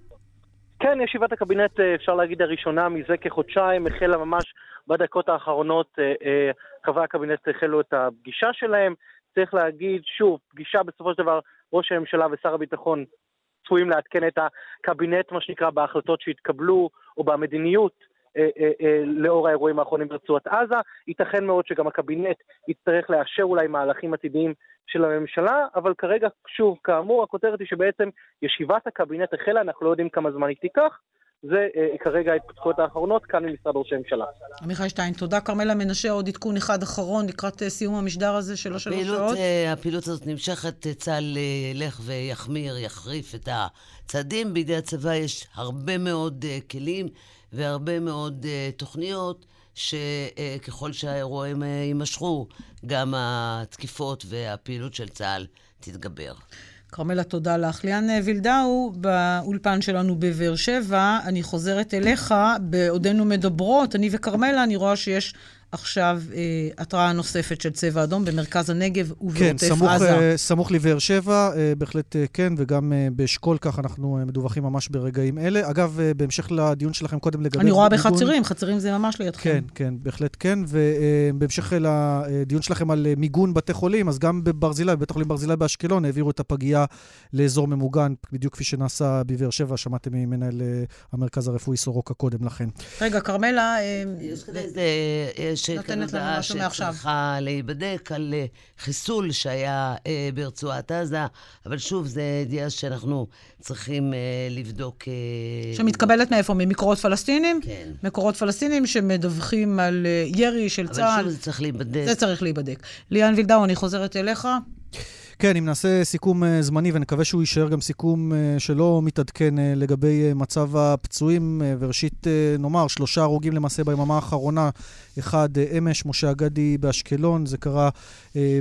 כן, ישיבת הקבינט, אה, אפשר להגיד, הראשונה מזה כחודשיים, החלה ממש בדקות האחרונות, אה, אה, חברי הקבינט החלו את הפגישה שלהם. צריך להגיד, שוב, פגישה בסופו של דבר, ראש הממשלה ושר הביטחון צפויים לעדכן את הקבינט, מה שנקרא, בהחלטות שהתקבלו, או במדיניות לאור האירועים האחרונים ברצועת עזה. ייתכן מאוד שגם הקבינט יצטרך לאשר אולי מהלכים עתידיים של הממשלה, אבל כרגע, שוב, כאמור, הכותרת היא שבעצם ישיבת הקבינט החלה, אנחנו לא יודעים כמה זמן היא תיקח. זה אה, כרגע ההתפתחויות האחרונות כאן ממשרד ראש הממשלה.
עמיחי שטיין, תודה. כרמלה מנשה, עוד עדכון אחד אחרון לקראת אה, סיום המשדר הזה של השלוש שעות.
אה, הפעילות הזאת נמשכת, צה"ל ילך ויחמיר, יחריף את הצעדים. בידי הצבא יש הרבה מאוד כלים והרבה מאוד תוכניות. שככל שהאירועים יימשכו, גם התקיפות והפעילות של צה"ל תתגבר.
כרמלה, תודה לך. ליאן וילדאו, באולפן שלנו בבאר שבע, אני חוזרת אליך, בעודנו מדברות, אני וכרמלה, אני רואה שיש עכשיו אה, התראה נוספת של צבע אדום במרכז הנגב ובעוטף
כן, סמוך, עזה. כן, אה, סמוך לבאר שבע, אה, בהחלט אה, כן, וגם אה, באשכול, כך אנחנו אה, מדווחים ממש ברגעים אלה. אגב, אה, בהמשך לדיון שלכם קודם לגבי...
אני רואה מיגון... בחצרים, חצרים זה ממש לידכם.
כן, כן, בהחלט כן. ובהמשך אה, לדיון שלכם על אה, מיגון בתי חולים, אז גם בברזילי, בבית החולים ברזילי באשקלון, העבירו את הפגייה לאזור ממוגן, בדיוק כפי שנעשה בבאר שבע, שמעתם ממנהל אה, המרכז הרפואי סורוקה קודם לכן.
רגע, כרמלה... אה,
יש הודעה שצריכה להיבדק על אה, חיסול שהיה אה, ברצועת עזה, אבל שוב, זו ידיעה שאנחנו צריכים אה, לבדוק...
שמתקבלת מאיפה? ממקורות פלסטינים?
כן.
מקורות פלסטינים שמדווחים על ירי של צה"ל.
אבל שוב, זה צריך להיבדק.
זה צריך להיבדק. ליאן וילדאו, אני חוזרת אליך.
כן, אם נעשה סיכום uh, זמני, ונקווה שהוא יישאר גם סיכום uh, שלא מתעדכן uh, לגבי מצב הפצועים, וראשית נאמר, שלושה הרוגים למעשה ביממה האחרונה, אחד אמש, משה אגדי באשקלון, זה קרה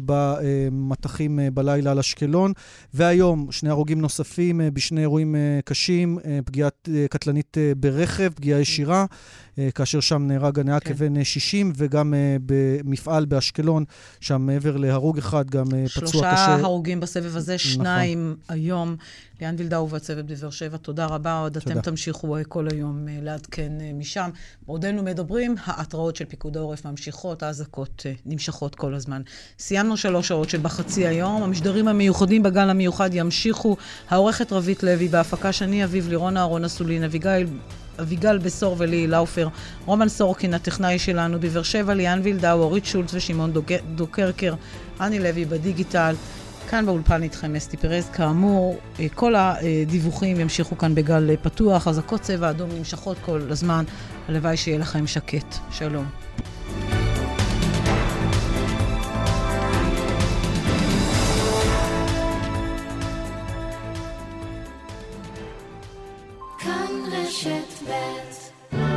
במטחים uh, בלילה על אשקלון, והיום שני הרוגים נוספים uh, בשני אירועים קשים, פגיעה קטלנית ברכב, פגיעה ישירה. אה, כאשר שם נהרג הנהג כן. כבן 60, וגם אה, במפעל באשקלון, שם מעבר להרוג אחד, גם אה, פצוע קשה.
שלושה הרוגים בסבב הזה, נכון. שניים היום. ליאן וילדאו והצוות בבאר שבע, תודה רבה. עוד תודה. אתם תמשיכו כל היום לעדכן משם. בעודנו מדברים, ההתראות של פיקוד העורף ממשיכות, האזעקות נמשכות כל הזמן. סיימנו שלוש שעות של בחצי היום. המשדרים המיוחדים בגל המיוחד ימשיכו. העורכת רבית לוי, בהפקה שני אביב לירון אהרון אסולין, אביגיל אביגל בשור ולי לאופר, רומן סורקין, הטכנאי שלנו, בבאר שבע, ליאן וילדאו, אורית שולץ ושמעון דוקרקר, אני לוי בדיגיטל. כאן באולפן איתכם אסתי פרז. כאמור, אה, כל הדיווחים ימשיכו כאן בגל פתוח, אזעקות צבע אדום נמשכות כל הזמן. הלוואי שיהיה לכם שקט. שלום.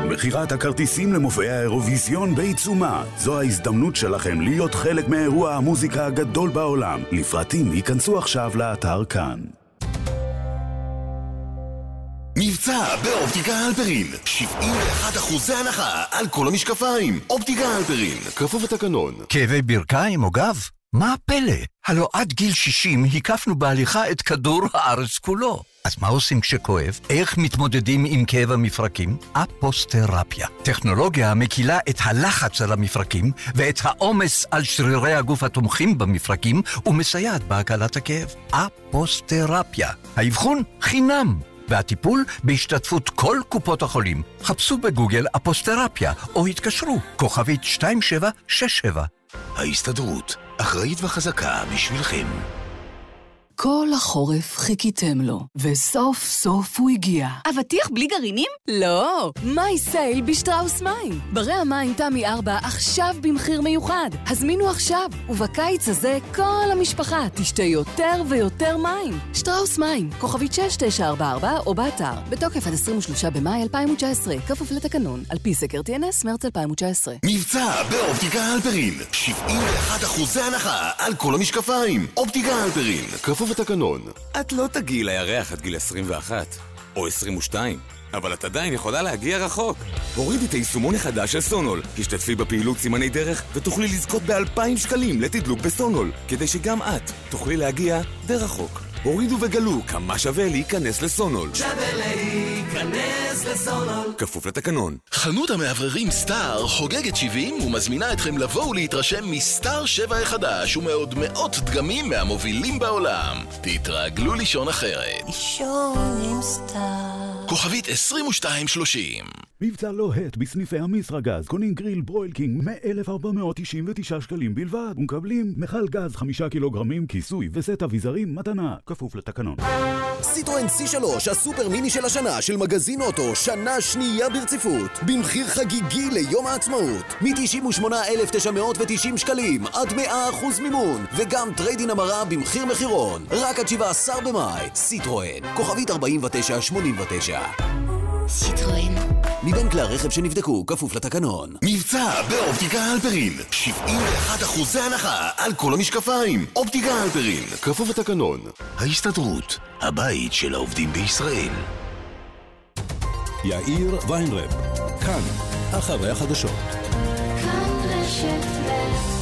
מכירת הכרטיסים למופעי האירוויזיון בעיצומה. זו ההזדמנות שלכם להיות חלק מאירוע המוזיקה הגדול בעולם. לפרטים ייכנסו עכשיו לאתר כאן.
מבצע באופטיקה הלפרין 71 אחוזי הנחה על כל המשקפיים אופטיקה הלפרין, כפוף לתקנון
כאבי ברכיים או גב? מה הפלא? הלא עד גיל 60 הקפנו בהליכה את כדור הארץ כולו. אז מה עושים כשכואב? איך מתמודדים עם כאב המפרקים? אפוסטרפיה. טכנולוגיה המקילה את הלחץ על המפרקים ואת העומס על שרירי הגוף התומכים במפרקים ומסייעת בהקלת הכאב. אפוסטרפיה. האבחון חינם. והטיפול בהשתתפות כל קופות החולים. חפשו בגוגל אפוסטרפיה או התקשרו, כוכבית 2767.
ההסתדרות, אחראית וחזקה בשבילכם.
כל החורף חיכיתם לו, וסוף סוף הוא הגיע.
אבטיח בלי גרעינים?
לא! מי סייל בשטראוס מים. ברי המים תמי 4 עכשיו במחיר מיוחד. הזמינו עכשיו, ובקיץ הזה כל המשפחה תשתה יותר ויותר מים. שטראוס מים, כוכבית 6944 או באתר, בתוקף עד 23 במאי 2019, כפוף לתקנון, על פי סקר TNS, מרץ 2019.
מבצע באופטיקה הלפרין, 71 אחוזי הנחה על כל המשקפיים. אופטיקה הלפרין, כפוף ובתקנון.
את לא תגיעי לירח עד גיל 21, או 22, אבל את עדיין יכולה להגיע רחוק. הורידי את היישומון החדש של סונול, השתתפי בפעילות סימני דרך, ותוכלי לזכות ב-2,000 שקלים לתדלוק בסונול, כדי שגם את תוכלי להגיע די רחוק. הורידו וגלו כמה שווה להיכנס לסונול.
שווה להיכנס לסונול.
כפוף לתקנון.
חנות המאווררים סטאר חוגגת 70 ומזמינה אתכם לבוא ולהתרשם מסטאר 7 החדש ומעוד מאות דגמים מהמובילים בעולם. תתרגלו לישון אחרת. לישון עם סטאר. כוכבית 2230
מבצע לוהט בסניפי אמישראגז, קונים גריל Broil King מ-1499 שקלים בלבד, ומקבלים מכל גז 5 קילוגרמים, כיסוי וסט אביזרים מתנה, כפוף לתקנון.
סיטרואן C3, הסופר מיני של השנה של מגזין אוטו, שנה שנייה ברציפות, במחיר חגיגי ליום העצמאות, מ-98,990 שקלים עד 100% מימון, וגם trade-in המרה במחיר מחירון, רק עד 17 במאי, סיטרואן, כוכבית 4989 סיטרואן מבין כלי הרכב שנבדקו, כפוף לתקנון.
מבצע באופטיקה הלפרין 71 אחוזי הנחה על כל המשקפיים. אופטיקה הלפרין, כפוף לתקנון. ההסתדרות, הבית של העובדים בישראל.
יאיר ויינרב, כאן, אחרי החדשות.
כאן רשת ב'